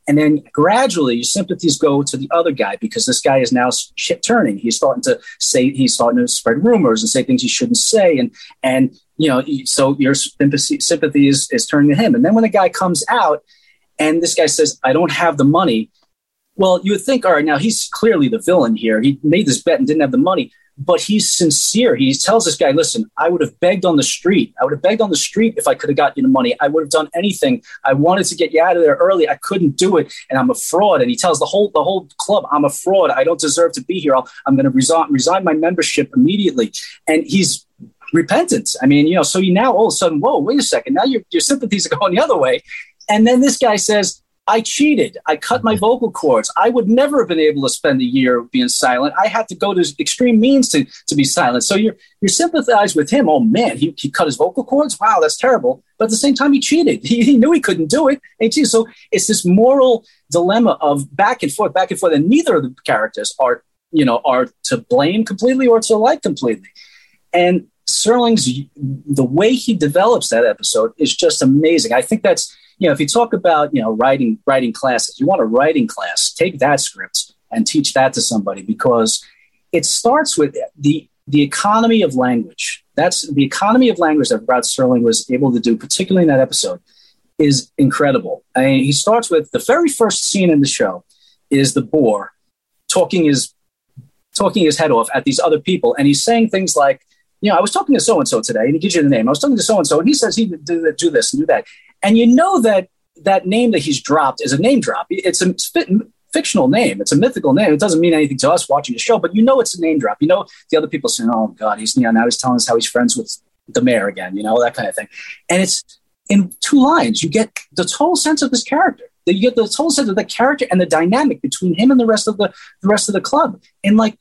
And then gradually your sympathies go to the other guy because this guy is now shit turning. He's starting to say, he's starting to spread rumors and say things he shouldn't say. And, and, you know, so your sympathy, sympathy is, is turning to him. And then when the guy comes out and this guy says, I don't have the money. Well, you would think, all right, now he's clearly the villain here. He made this bet and didn't have the money but he's sincere. He tells this guy, listen, I would have begged on the street. I would have begged on the street if I could have got you the money. I would have done anything. I wanted to get you out of there early. I couldn't do it. And I'm a fraud. And he tells the whole, the whole club, I'm a fraud. I don't deserve to be here. i am going to resign, resign my membership immediately. And he's repentant. I mean, you know, so you now all of a sudden, whoa, wait a second. Now your, your sympathies are going the other way. And then this guy says, I cheated. I cut my mm-hmm. vocal cords. I would never have been able to spend a year being silent. I had to go to extreme means to, to be silent. So you're you sympathize with him. Oh man, he, he cut his vocal cords. Wow, that's terrible. But at the same time, he cheated. He, he knew he couldn't do it. And so it's this moral dilemma of back and forth, back and forth, and neither of the characters are you know are to blame completely or to like completely. And Serling's the way he develops that episode is just amazing. I think that's you know, if you talk about, you know, writing writing classes, you want a writing class, take that script and teach that to somebody because it starts with the the economy of language. That's the economy of language that Rod Serling was able to do, particularly in that episode, is incredible. I mean, he starts with the very first scene in the show is the bore talking his talking his head off at these other people, and he's saying things like, you know, I was talking to so and so today, and he gives you the name. I was talking to so and so, and he says he do, do this and do that. And you know that that name that he's dropped is a name drop. It's a fictional name. It's a mythical name. It doesn't mean anything to us watching the show, but you know it's a name drop. You know the other people saying, "Oh God, he's you know now he's telling us how he's friends with the mayor again," you know that kind of thing. And it's in two lines. You get the total sense of this character. You get the total sense of the character and the dynamic between him and the rest of the the rest of the club in like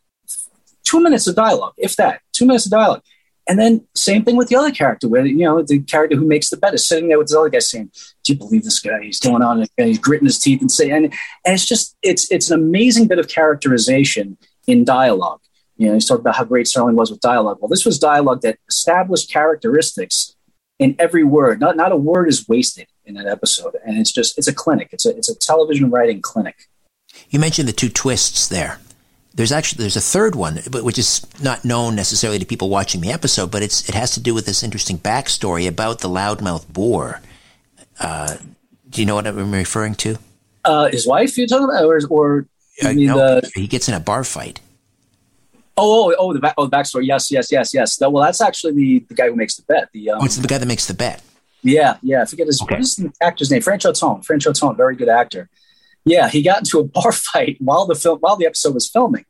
two minutes of dialogue, if that. Two minutes of dialogue. And then same thing with the other character, where you know the character who makes the bet is sitting there with this other guy saying, "Do you believe this guy? He's going on and he's gritting his teeth and saying." And, and it's just it's it's an amazing bit of characterization in dialogue. You know, he's talking about how great Serling was with dialogue. Well, this was dialogue that established characteristics in every word. Not not a word is wasted in that episode, and it's just it's a clinic. It's a it's a television writing clinic. You mentioned the two twists there. There's actually there's a third one, which is not known necessarily to people watching the episode, but it's it has to do with this interesting backstory about the loudmouth bore. Uh, do you know what I'm referring to? Uh, his wife, you talking about, or, or uh, no, the... he gets in a bar fight. Oh, oh, oh, the back, oh, the backstory. Yes, yes, yes, yes. That, well, that's actually the, the guy who makes the bet. The um, oh, it's the guy that makes the bet. Yeah, yeah. I forget his okay. what is the actor's name. Franchot Tone. Franchot Tone, very good actor yeah, he got into a bar fight while the film while the episode was filming.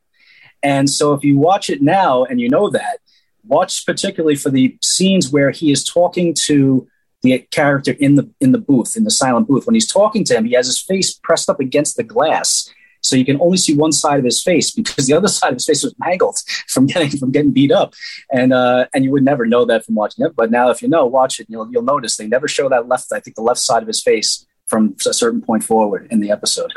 And so if you watch it now and you know that, watch particularly for the scenes where he is talking to the character in the in the booth in the silent booth. When he's talking to him he has his face pressed up against the glass so you can only see one side of his face because the other side of his face was mangled from getting from getting beat up. And uh, and you would never know that from watching it. But now if you know watch it you'll you'll notice they never show that left i think the left side of his face from a certain point forward in the episode.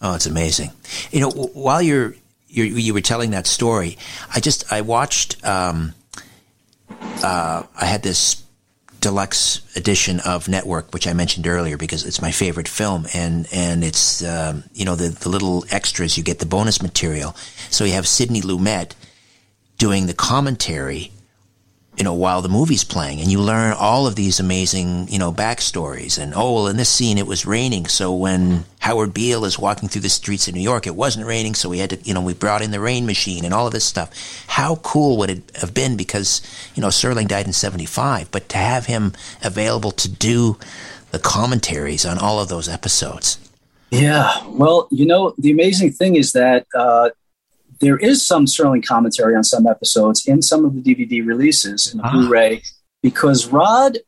Oh it's amazing. You know while you're, you're you were telling that story i just i watched um, uh, i had this deluxe edition of Network, which I mentioned earlier because it's my favorite film, and and it's um, you know the the little extras you get the bonus material. So you have Sidney Lumet doing the commentary you know, while the movie's playing, and you learn all of these amazing, you know, backstories. And oh, well, in this scene it was raining, so when Howard Beale is walking through the streets of New York, it wasn't raining, so we had to, you know, we brought in the rain machine and all of this stuff. How cool would it have been? Because you know, Serling died in '75, but to have him available to do the commentaries on all of those episodes. Yeah, well, you know, the amazing thing is that uh, there is some Serling commentary on some episodes in some of the DVD releases in the ah. Blu-ray because Rod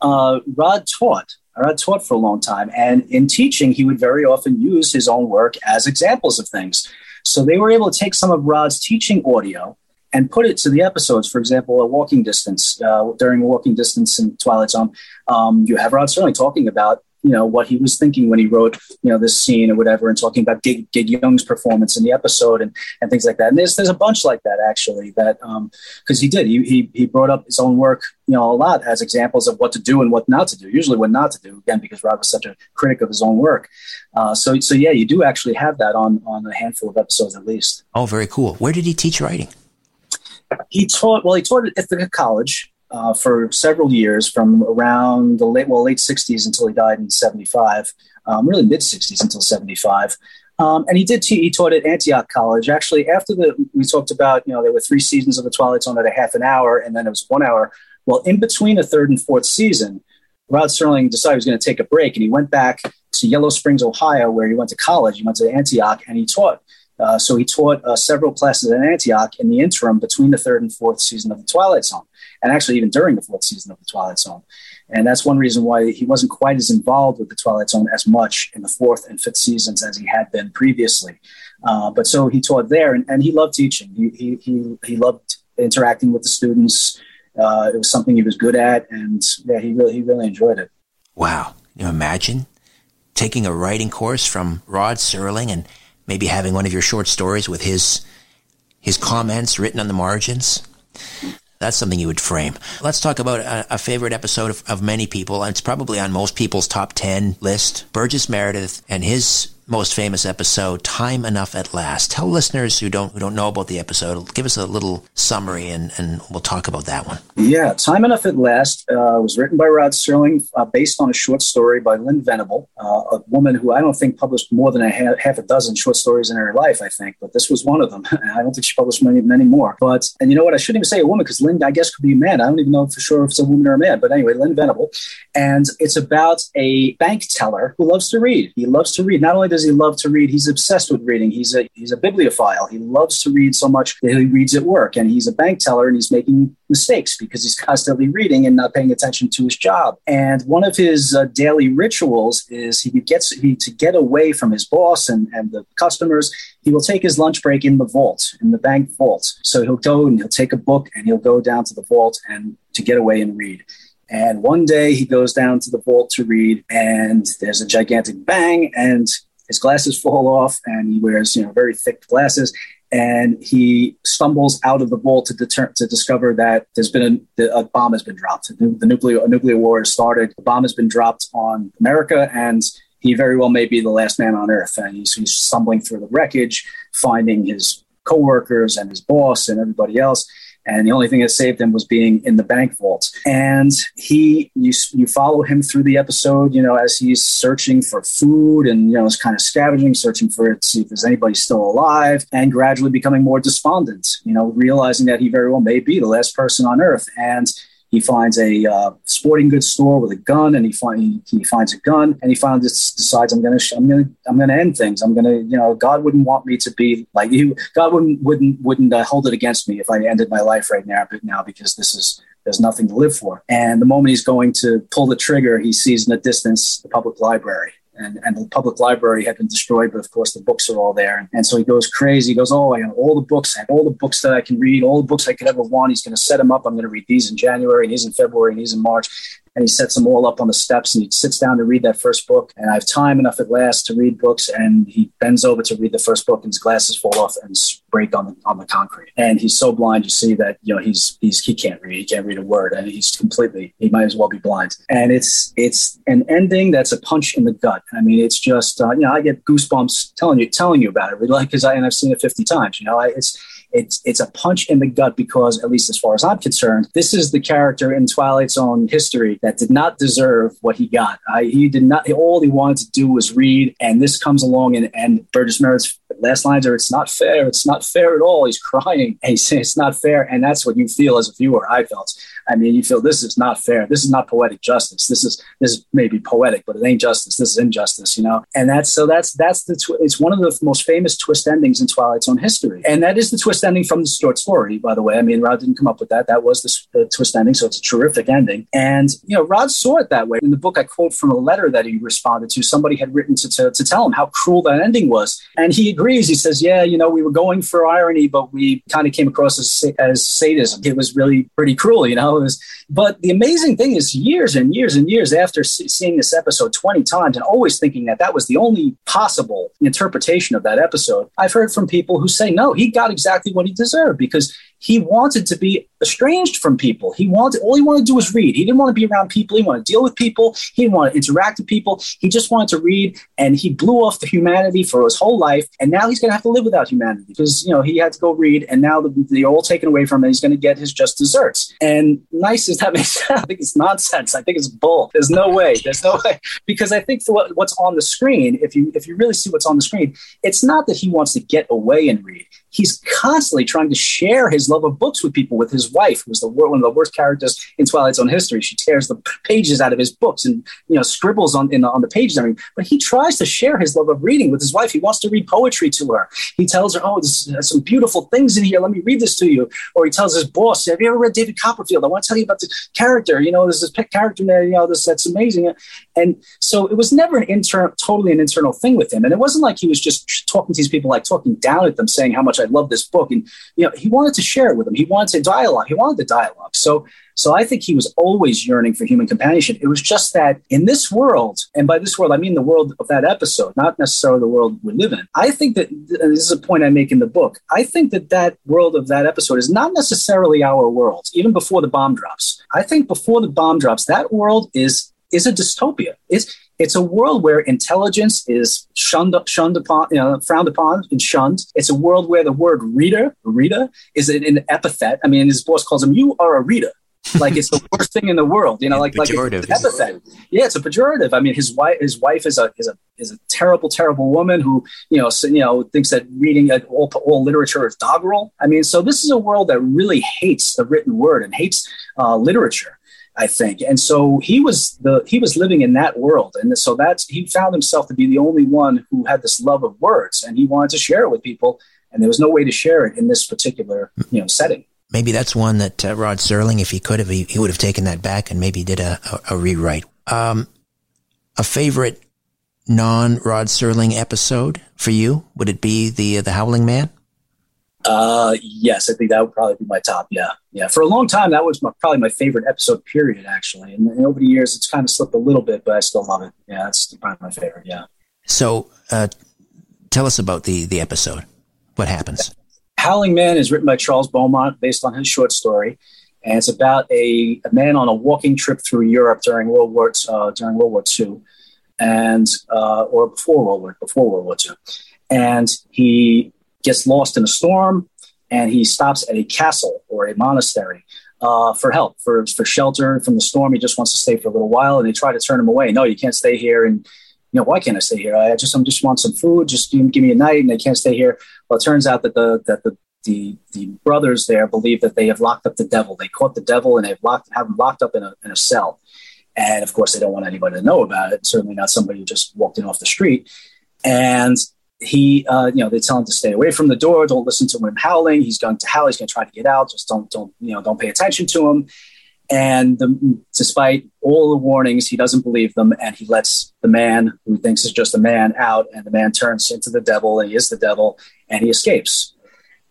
uh, Rod taught. Rod taught for a long time, and in teaching, he would very often use his own work as examples of things. So they were able to take some of Rod's teaching audio and put it to the episodes. For example, a walking distance uh, during a walking distance in Twilight Zone, um, you have Rod Serling talking about you know what he was thinking when he wrote you know this scene or whatever and talking about Gig, Gig Young's performance in the episode and and things like that. And there's there's a bunch like that actually that because um, he did. He, he he brought up his own work you know a lot as examples of what to do and what not to do usually what not to do again because Rod was such a critic of his own work. Uh, so so yeah you do actually have that on on a handful of episodes at least. Oh very cool. Where did he teach writing? He taught well he taught at Ithaca College uh, for several years, from around the late well late '60s until he died in '75, um, really mid '60s until '75. Um, and he did he taught at Antioch College. Actually, after the we talked about, you know, there were three seasons of the Twilight Zone at a half an hour, and then it was one hour. Well, in between the third and fourth season, Rod Serling decided he was going to take a break, and he went back to Yellow Springs, Ohio, where he went to college. He went to Antioch, and he taught. Uh, so he taught uh, several classes at Antioch in the interim between the third and fourth season of the Twilight Zone and actually even during the fourth season of The Twilight Zone. And that's one reason why he wasn't quite as involved with The Twilight Zone as much in the fourth and fifth seasons as he had been previously. Uh, but so he taught there, and, and he loved teaching. He, he, he, he loved interacting with the students. Uh, it was something he was good at, and yeah, he really he really enjoyed it. Wow! You imagine taking a writing course from Rod Serling and maybe having one of your short stories with his his comments written on the margins. That's something you would frame. Let's talk about a, a favorite episode of, of many people, it's probably on most people's top 10 list Burgess Meredith and his most famous episode, Time Enough at Last. Tell listeners who don't who don't know about the episode, give us a little summary, and, and we'll talk about that one. Yeah, Time Enough at Last uh, was written by Rod Serling, uh, based on a short story by Lynn Venable, uh, a woman who I don't think published more than a half, half, a dozen short stories in her life. I think, but this was one of them. I don't think she published many many more. But and you know what? I shouldn't even say a woman because Lynn, I guess, could be a man. I don't even know for sure if it's a woman or a man. But anyway, Lynn Venable, and it's about a bank teller who loves to read. He loves to read. Not only does he love to read, he's obsessed with reading. He's a he's a bibliophile. He loves to read so much that he reads at work, and he's a bank teller, and he's making mistakes because he's constantly reading and not paying attention to his job. And one of his uh, daily rituals is he gets he to get away from his boss and and the customers. He will take his lunch break in the vault, in the bank vault. So he'll go and he'll take a book and he'll go down to the vault and to get away and read. And one day he goes down to the vault to read, and there's a gigantic bang, and his glasses fall off, and he wears you know very thick glasses, and he stumbles out of the vault to, deter- to discover that there's been a, a bomb has been dropped. The, the nuclear nuclear war has started. The bomb has been dropped on America, and he very well may be the last man on Earth. And he's, he's stumbling through the wreckage, finding his coworkers and his boss and everybody else and the only thing that saved him was being in the bank vault. And he, you, you follow him through the episode, you know, as he's searching for food and you know, is kind of scavenging, searching for it, to see if there's anybody still alive, and gradually becoming more despondent. You know, realizing that he very well may be the last person on Earth, and he finds a uh, sporting goods store with a gun, and he find he, finds a gun, and he finally just decides I'm gonna I'm gonna I'm gonna end things. I'm gonna you know God wouldn't want me to be like you. God wouldn't wouldn't wouldn't uh, hold it against me if I ended my life right now. But now because this is there's nothing to live for. And the moment he's going to pull the trigger, he sees in the distance the public library and, and the public library had been destroyed, but of course the books are all there. And so he goes crazy. He goes, Oh, I have all the books, I have all the books that I can read, all the books I could ever want. He's going to set them up. I'm going to read these in January and these in February and these in March and he sets them all up on the steps and he sits down to read that first book. And I have time enough at last to read books. And he bends over to read the first book and his glasses fall off and break on the, on the concrete. And he's so blind, you see that, you know, he's, he's, he can't read, he can't read a word and he's completely, he might as well be blind. And it's, it's an ending that's a punch in the gut. I mean, it's just, uh, you know, I get goosebumps telling you, telling you about it, like, cause I, and I've seen it 50 times, you know, I, it's, it's it's a punch in the gut because, at least as far as I'm concerned, this is the character in Twilight Zone history that did not deserve what he got. I, he did not. All he wanted to do was read, and this comes along, and, and Burgess Meredith's last lines are, "It's not fair. It's not fair at all." He's crying, and he's saying, "It's not fair," and that's what you feel as a viewer. I felt. I mean, you feel this is not fair. This is not poetic justice. This is this is maybe poetic, but it ain't justice. This is injustice, you know. And that's so that's that's the it's one of the most famous twist endings in Twilight Zone history, and that is the twist ending from the short story. By the way, I mean Rod didn't come up with that. That was the, the twist ending, so it's a terrific ending. And you know, Rod saw it that way. In the book, I quote from a letter that he responded to. Somebody had written to to, to tell him how cruel that ending was, and he agrees. He says, "Yeah, you know, we were going for irony, but we kind of came across as, as sadism. It was really pretty cruel, you know." Was, but the amazing thing is, years and years and years after seeing this episode 20 times and always thinking that that was the only possible interpretation of that episode, I've heard from people who say, no, he got exactly what he deserved because he wanted to be estranged from people. He wanted all he wanted to do was read. He didn't want to be around people. He wanted to deal with people. He didn't want to interact with people. He just wanted to read, and he blew off the humanity for his whole life. And now he's going to have to live without humanity because you know he had to go read, and now they're all taken away from him. He's going to get his just desserts. And nice as that may sound, I think it's nonsense. I think it's bull. There's no way. There's no way because I think what, what's on the screen, if you if you really see what's on the screen, it's not that he wants to get away and read he's constantly trying to share his love of books with people, with his wife, who's the one of the worst characters in Twilight Zone history. She tears the pages out of his books and you know scribbles on in, on the pages. I mean, but he tries to share his love of reading with his wife. He wants to read poetry to her. He tells her, "Oh, there's some beautiful things in here. Let me read this to you." Or he tells his boss, "Have you ever read David Copperfield? I want to tell you about the character. You know, there's this character in there. You know, this that's amazing." And so it was never an internal, totally an internal thing with him. And it wasn't like he was just talking to these people, like talking down at them, saying how much I love this book. And you know, he wanted to share it with them. He wanted dialogue. He wanted the dialogue. So, so I think he was always yearning for human companionship. It was just that in this world, and by this world I mean the world of that episode, not necessarily the world we live in. I think that this is a point I make in the book. I think that that world of that episode is not necessarily our world, even before the bomb drops. I think before the bomb drops, that world is is a dystopia. It's it's a world where intelligence is shunned, shunned upon, you know, frowned upon and shunned. It's a world where the word reader, reader, is an, an epithet. I mean, his boss calls him, "You are a reader." like it's the worst thing in the world, you know, like like it's an epithet. Yeah, it's a pejorative. I mean, his wife, his wife is a is a is a terrible, terrible woman who you know you know thinks that reading all all literature is doggerel. I mean, so this is a world that really hates the written word and hates uh, literature. I think. And so he was the he was living in that world, and so that's he found himself to be the only one who had this love of words, and he wanted to share it with people, and there was no way to share it in this particular you know setting. Maybe that's one that uh, Rod Serling, if he could have, he, he, would have taken that back and maybe did a, a, a rewrite. Um, a favorite non Rod Serling episode for you? Would it be the uh, the Howling Man? Uh, yes, I think that would probably be my top. Yeah, yeah. For a long time, that was my, probably my favorite episode. Period. Actually, and, and, over the years, it's kind of slipped a little bit, but I still love it. Yeah, it's probably my favorite. Yeah. So, uh, tell us about the the episode. What happens? Howling Man is written by Charles Beaumont, based on his short story, and it's about a, a man on a walking trip through Europe during World War uh, during World War II, and uh, or before World War before World War II, and he gets lost in a storm, and he stops at a castle or a monastery uh, for help, for, for shelter from the storm. He just wants to stay for a little while, and they try to turn him away. No, you can't stay here. And you know, why can't I stay here? I just, I just want some food. Just give, give me a night, and I can't stay here. Well, it turns out that the that the the the brothers there believe that they have locked up the devil. They caught the devil and they've locked have him locked up in a in a cell. And of course, they don't want anybody to know about it. Certainly not somebody who just walked in off the street. And he, uh, you know, they tell him to stay away from the door. Don't listen to him howling. He's going to howl. He's going to try to get out. Just don't, don't, you know, don't pay attention to him. And the, despite all the warnings, he doesn't believe them, and he lets the man who thinks is just a man out. And the man turns into the devil, and he is the devil, and he escapes.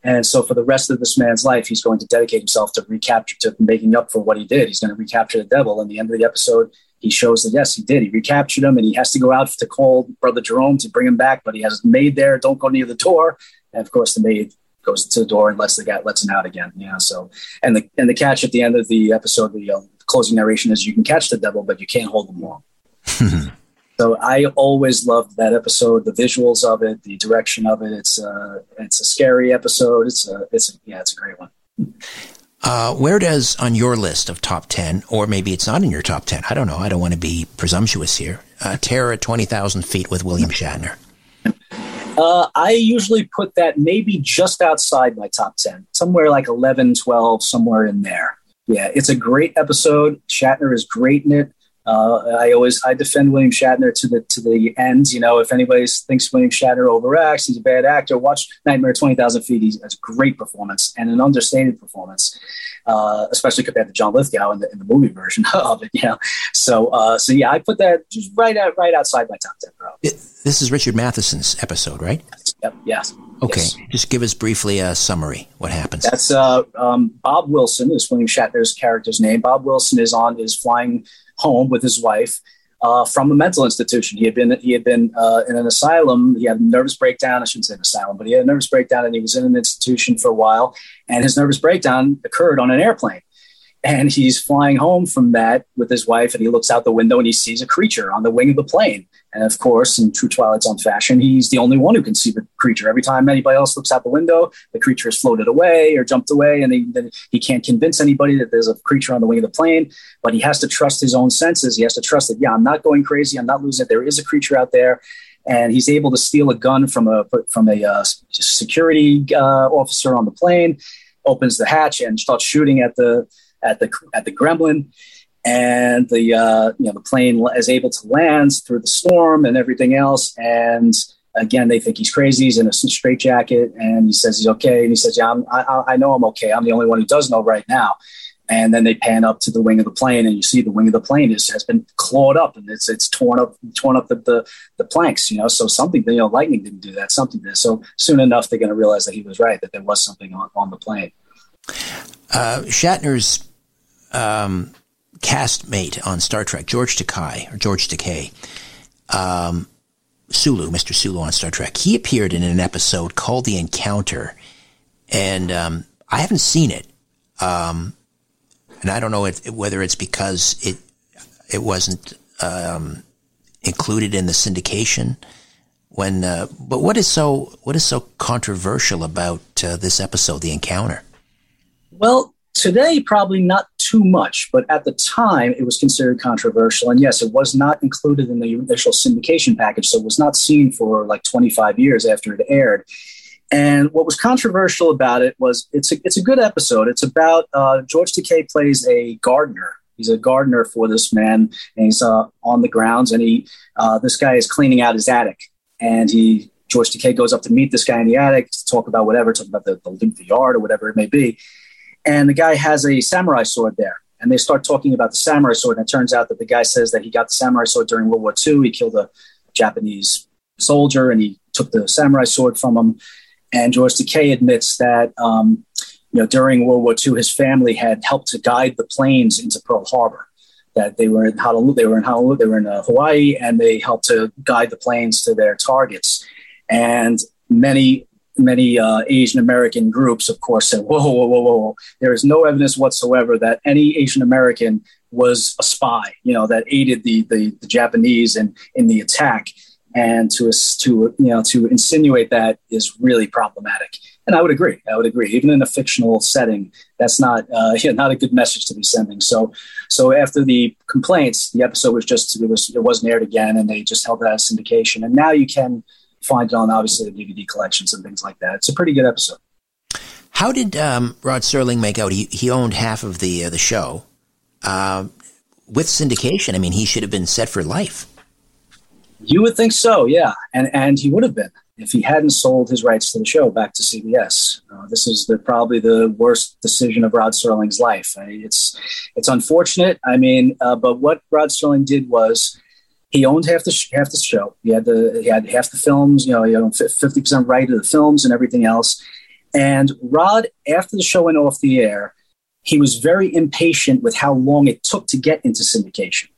And so, for the rest of this man's life, he's going to dedicate himself to recapture, to making up for what he did. He's going to recapture the devil. And the end of the episode, he shows that yes, he did. He recaptured him, and he has to go out to call Brother Jerome to bring him back. But he has a maid there. Don't go near the door. And of course, the maid goes to the door and lets the guy lets him out again. You know, so and the and the catch at the end of the episode, the uh, closing narration is you can catch the devil, but you can't hold him long. so I always loved that episode, the visuals of it, the direction of it. It's uh, it's a scary episode. It's a it's a, yeah, it's a great one. Uh, where does on your list of top 10, or maybe it's not in your top 10, I don't know, I don't want to be presumptuous here, uh, Terror at 20,000 Feet with William Shatner? Uh, I usually put that maybe just outside my top 10, somewhere like 11, 12, somewhere in there. Yeah, it's a great episode. Shatner is great in it. Uh, I always I defend William Shatner to the to the end. You know, if anybody thinks William Shatner overacts, he's a bad actor. Watch Nightmare Twenty Thousand Feet. He's a great performance and an understated performance, uh, especially compared to John Lithgow in the, in the movie version of it. You know, so uh, so yeah, I put that just right out right outside my top ten, bro. This is Richard Matheson's episode, right? Yep. Yes. Okay. Yes. Just give us briefly a summary. What happens? That's uh, um, Bob Wilson is William Shatner's character's name. Bob Wilson is on is flying home with his wife uh, from a mental institution. He had been he had been uh, in an asylum. He had a nervous breakdown. I shouldn't say an asylum, but he had a nervous breakdown, and he was in an institution for a while. And his nervous breakdown occurred on an airplane. And he's flying home from that with his wife, and he looks out the window and he sees a creature on the wing of the plane. And of course, in true Twilight Zone fashion, he's the only one who can see the creature. Every time anybody else looks out the window, the creature has floated away or jumped away, and he, he can't convince anybody that there's a creature on the wing of the plane. But he has to trust his own senses. He has to trust that, yeah, I'm not going crazy. I'm not losing it. There is a creature out there. And he's able to steal a gun from a from a uh, security uh, officer on the plane, opens the hatch and starts shooting at the at the at the gremlin and the uh, you know the plane is able to land through the storm and everything else. And again, they think he's crazy. He's in a straitjacket, and he says he's okay. And he says, "Yeah, I'm, I, I know I'm okay. I'm the only one who does know right now." And then they pan up to the wing of the plane, and you see the wing of the plane is, has been clawed up, and it's it's torn up, torn up the, the, the planks. You know, so something you know, lightning didn't do that. Something did. So soon enough, they're going to realize that he was right, that there was something on, on the plane. Uh, Shatner's um, castmate on Star Trek, George Takei, or George Takei, um, Sulu, Mr. Sulu on Star Trek, he appeared in an episode called The Encounter. And um, I haven't seen it. Um, and I don't know if, whether it's because it it wasn't um, included in the syndication when uh, but what is so what is so controversial about uh, this episode the encounter well today probably not too much, but at the time it was considered controversial. And yes, it was not included in the initial syndication package, so it was not seen for like 25 years after it aired. And what was controversial about it was it's a, it's a good episode. It's about uh, George Takei plays a gardener. He's a gardener for this man, and he's uh, on the grounds. And he uh, this guy is cleaning out his attic, and he George Takei goes up to meet this guy in the attic to talk about whatever, talk about the, the, the yard or whatever it may be and the guy has a samurai sword there. And they start talking about the samurai sword, and it turns out that the guy says that he got the samurai sword during World War II. He killed a Japanese soldier, and he took the samurai sword from him. And George Takei admits that um, you know during World War II, his family had helped to guide the planes into Pearl Harbor. That they were in Honolulu, they were in Honolulu, they were in uh, Hawaii, and they helped to guide the planes to their targets. And many many uh, Asian American groups, of course, said, whoa, whoa, whoa, whoa, whoa, there is no evidence whatsoever that any Asian American was a spy, you know, that aided the, the, the Japanese in, in the attack. And to, to, you know, to insinuate that is really problematic. And I would agree. I would agree. Even in a fictional setting, that's not uh, yeah, not a good message to be sending. So, so after the complaints, the episode was just it was it wasn't aired again, and they just held that syndication. And now you can find it on obviously the DVD collections and things like that. It's a pretty good episode. How did um, Rod Serling make out? He, he owned half of the uh, the show. Uh, with syndication, I mean, he should have been set for life. You would think so, yeah, and and he would have been if he hadn't sold his rights to the show back to CBS. Uh, this is the, probably the worst decision of Rod Serling's life. I mean, it's it's unfortunate. I mean, uh, but what Rod Serling did was he owned half the sh- half the show. He had the he had half the films. You know, he owned fifty percent right of the films and everything else. And Rod, after the show went off the air, he was very impatient with how long it took to get into syndication.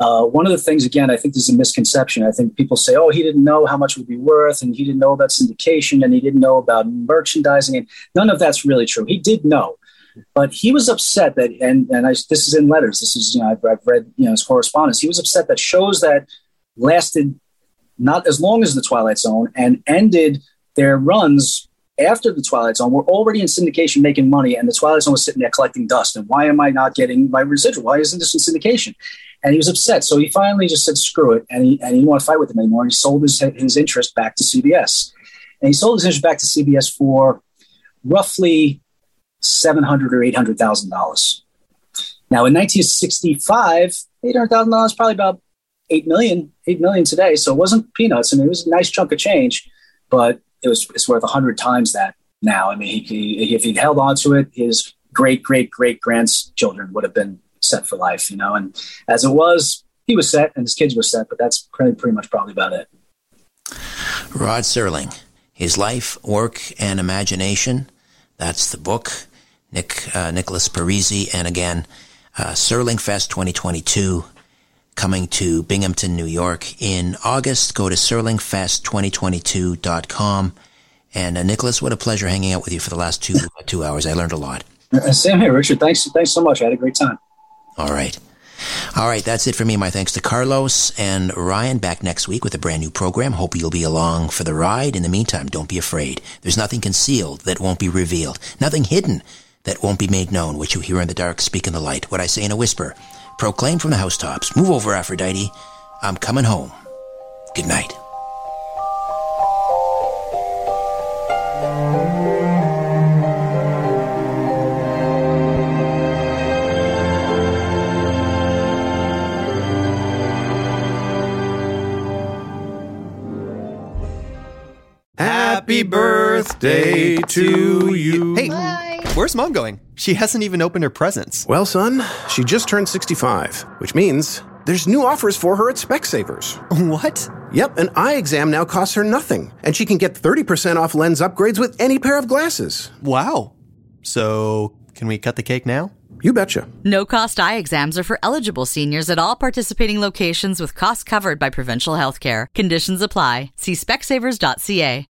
Uh, one of the things, again, I think this is a misconception. I think people say, oh, he didn't know how much it would be worth, and he didn't know about syndication, and he didn't know about merchandising. And none of that's really true. He did know. But he was upset that, and, and I, this is in letters, this is, you know, I've, I've read, you know, his correspondence. He was upset that shows that lasted not as long as The Twilight Zone and ended their runs after the Twilight Zone were already in syndication making money, and the Twilight Zone was sitting there collecting dust. And why am I not getting my residual? Why isn't this in syndication? And he was upset. So he finally just said, screw it. And he, and he didn't want to fight with them anymore. And he sold his, his interest back to CBS. And he sold his interest back to CBS for roughly 700 or $800,000. Now, in 1965, $800,000 probably about 8 million, 8 million today. So it wasn't peanuts. I mean, it was a nice chunk of change, but it was it's worth 100 times that now. I mean, he, he, if he'd held on to it, his great, great, great grandchildren would have been set for life, you know. And as it was, he was set and his kids were set, but that's pretty, pretty much probably about it. Rod Serling, his life, work, and imagination. That's the book. Nick uh, Nicholas Parisi, and again, uh, Serling Fest 2022 coming to Binghamton, New York in August. Go to serlingfest2022.com. And uh, Nicholas, what a pleasure hanging out with you for the last two two hours. I learned a lot. Uh, same here, Richard. Thanks, thanks so much. I had a great time. All right. All right, that's it for me. My thanks to Carlos and Ryan back next week with a brand new program. Hope you'll be along for the ride. In the meantime, don't be afraid. There's nothing concealed that won't be revealed, nothing hidden that won't be made known. What you hear in the dark, speak in the light. What I say in a whisper, proclaim from the housetops. Move over, Aphrodite. I'm coming home. Good night. Happy birthday to you. Hey, where's mom going? She hasn't even opened her presents. Well, son, she just turned 65, which means there's new offers for her at Specsavers. What? Yep, an eye exam now costs her nothing, and she can get 30% off lens upgrades with any pair of glasses. Wow. So, can we cut the cake now? You betcha. No cost eye exams are for eligible seniors at all participating locations with costs covered by provincial health care. Conditions apply. See specsavers.ca.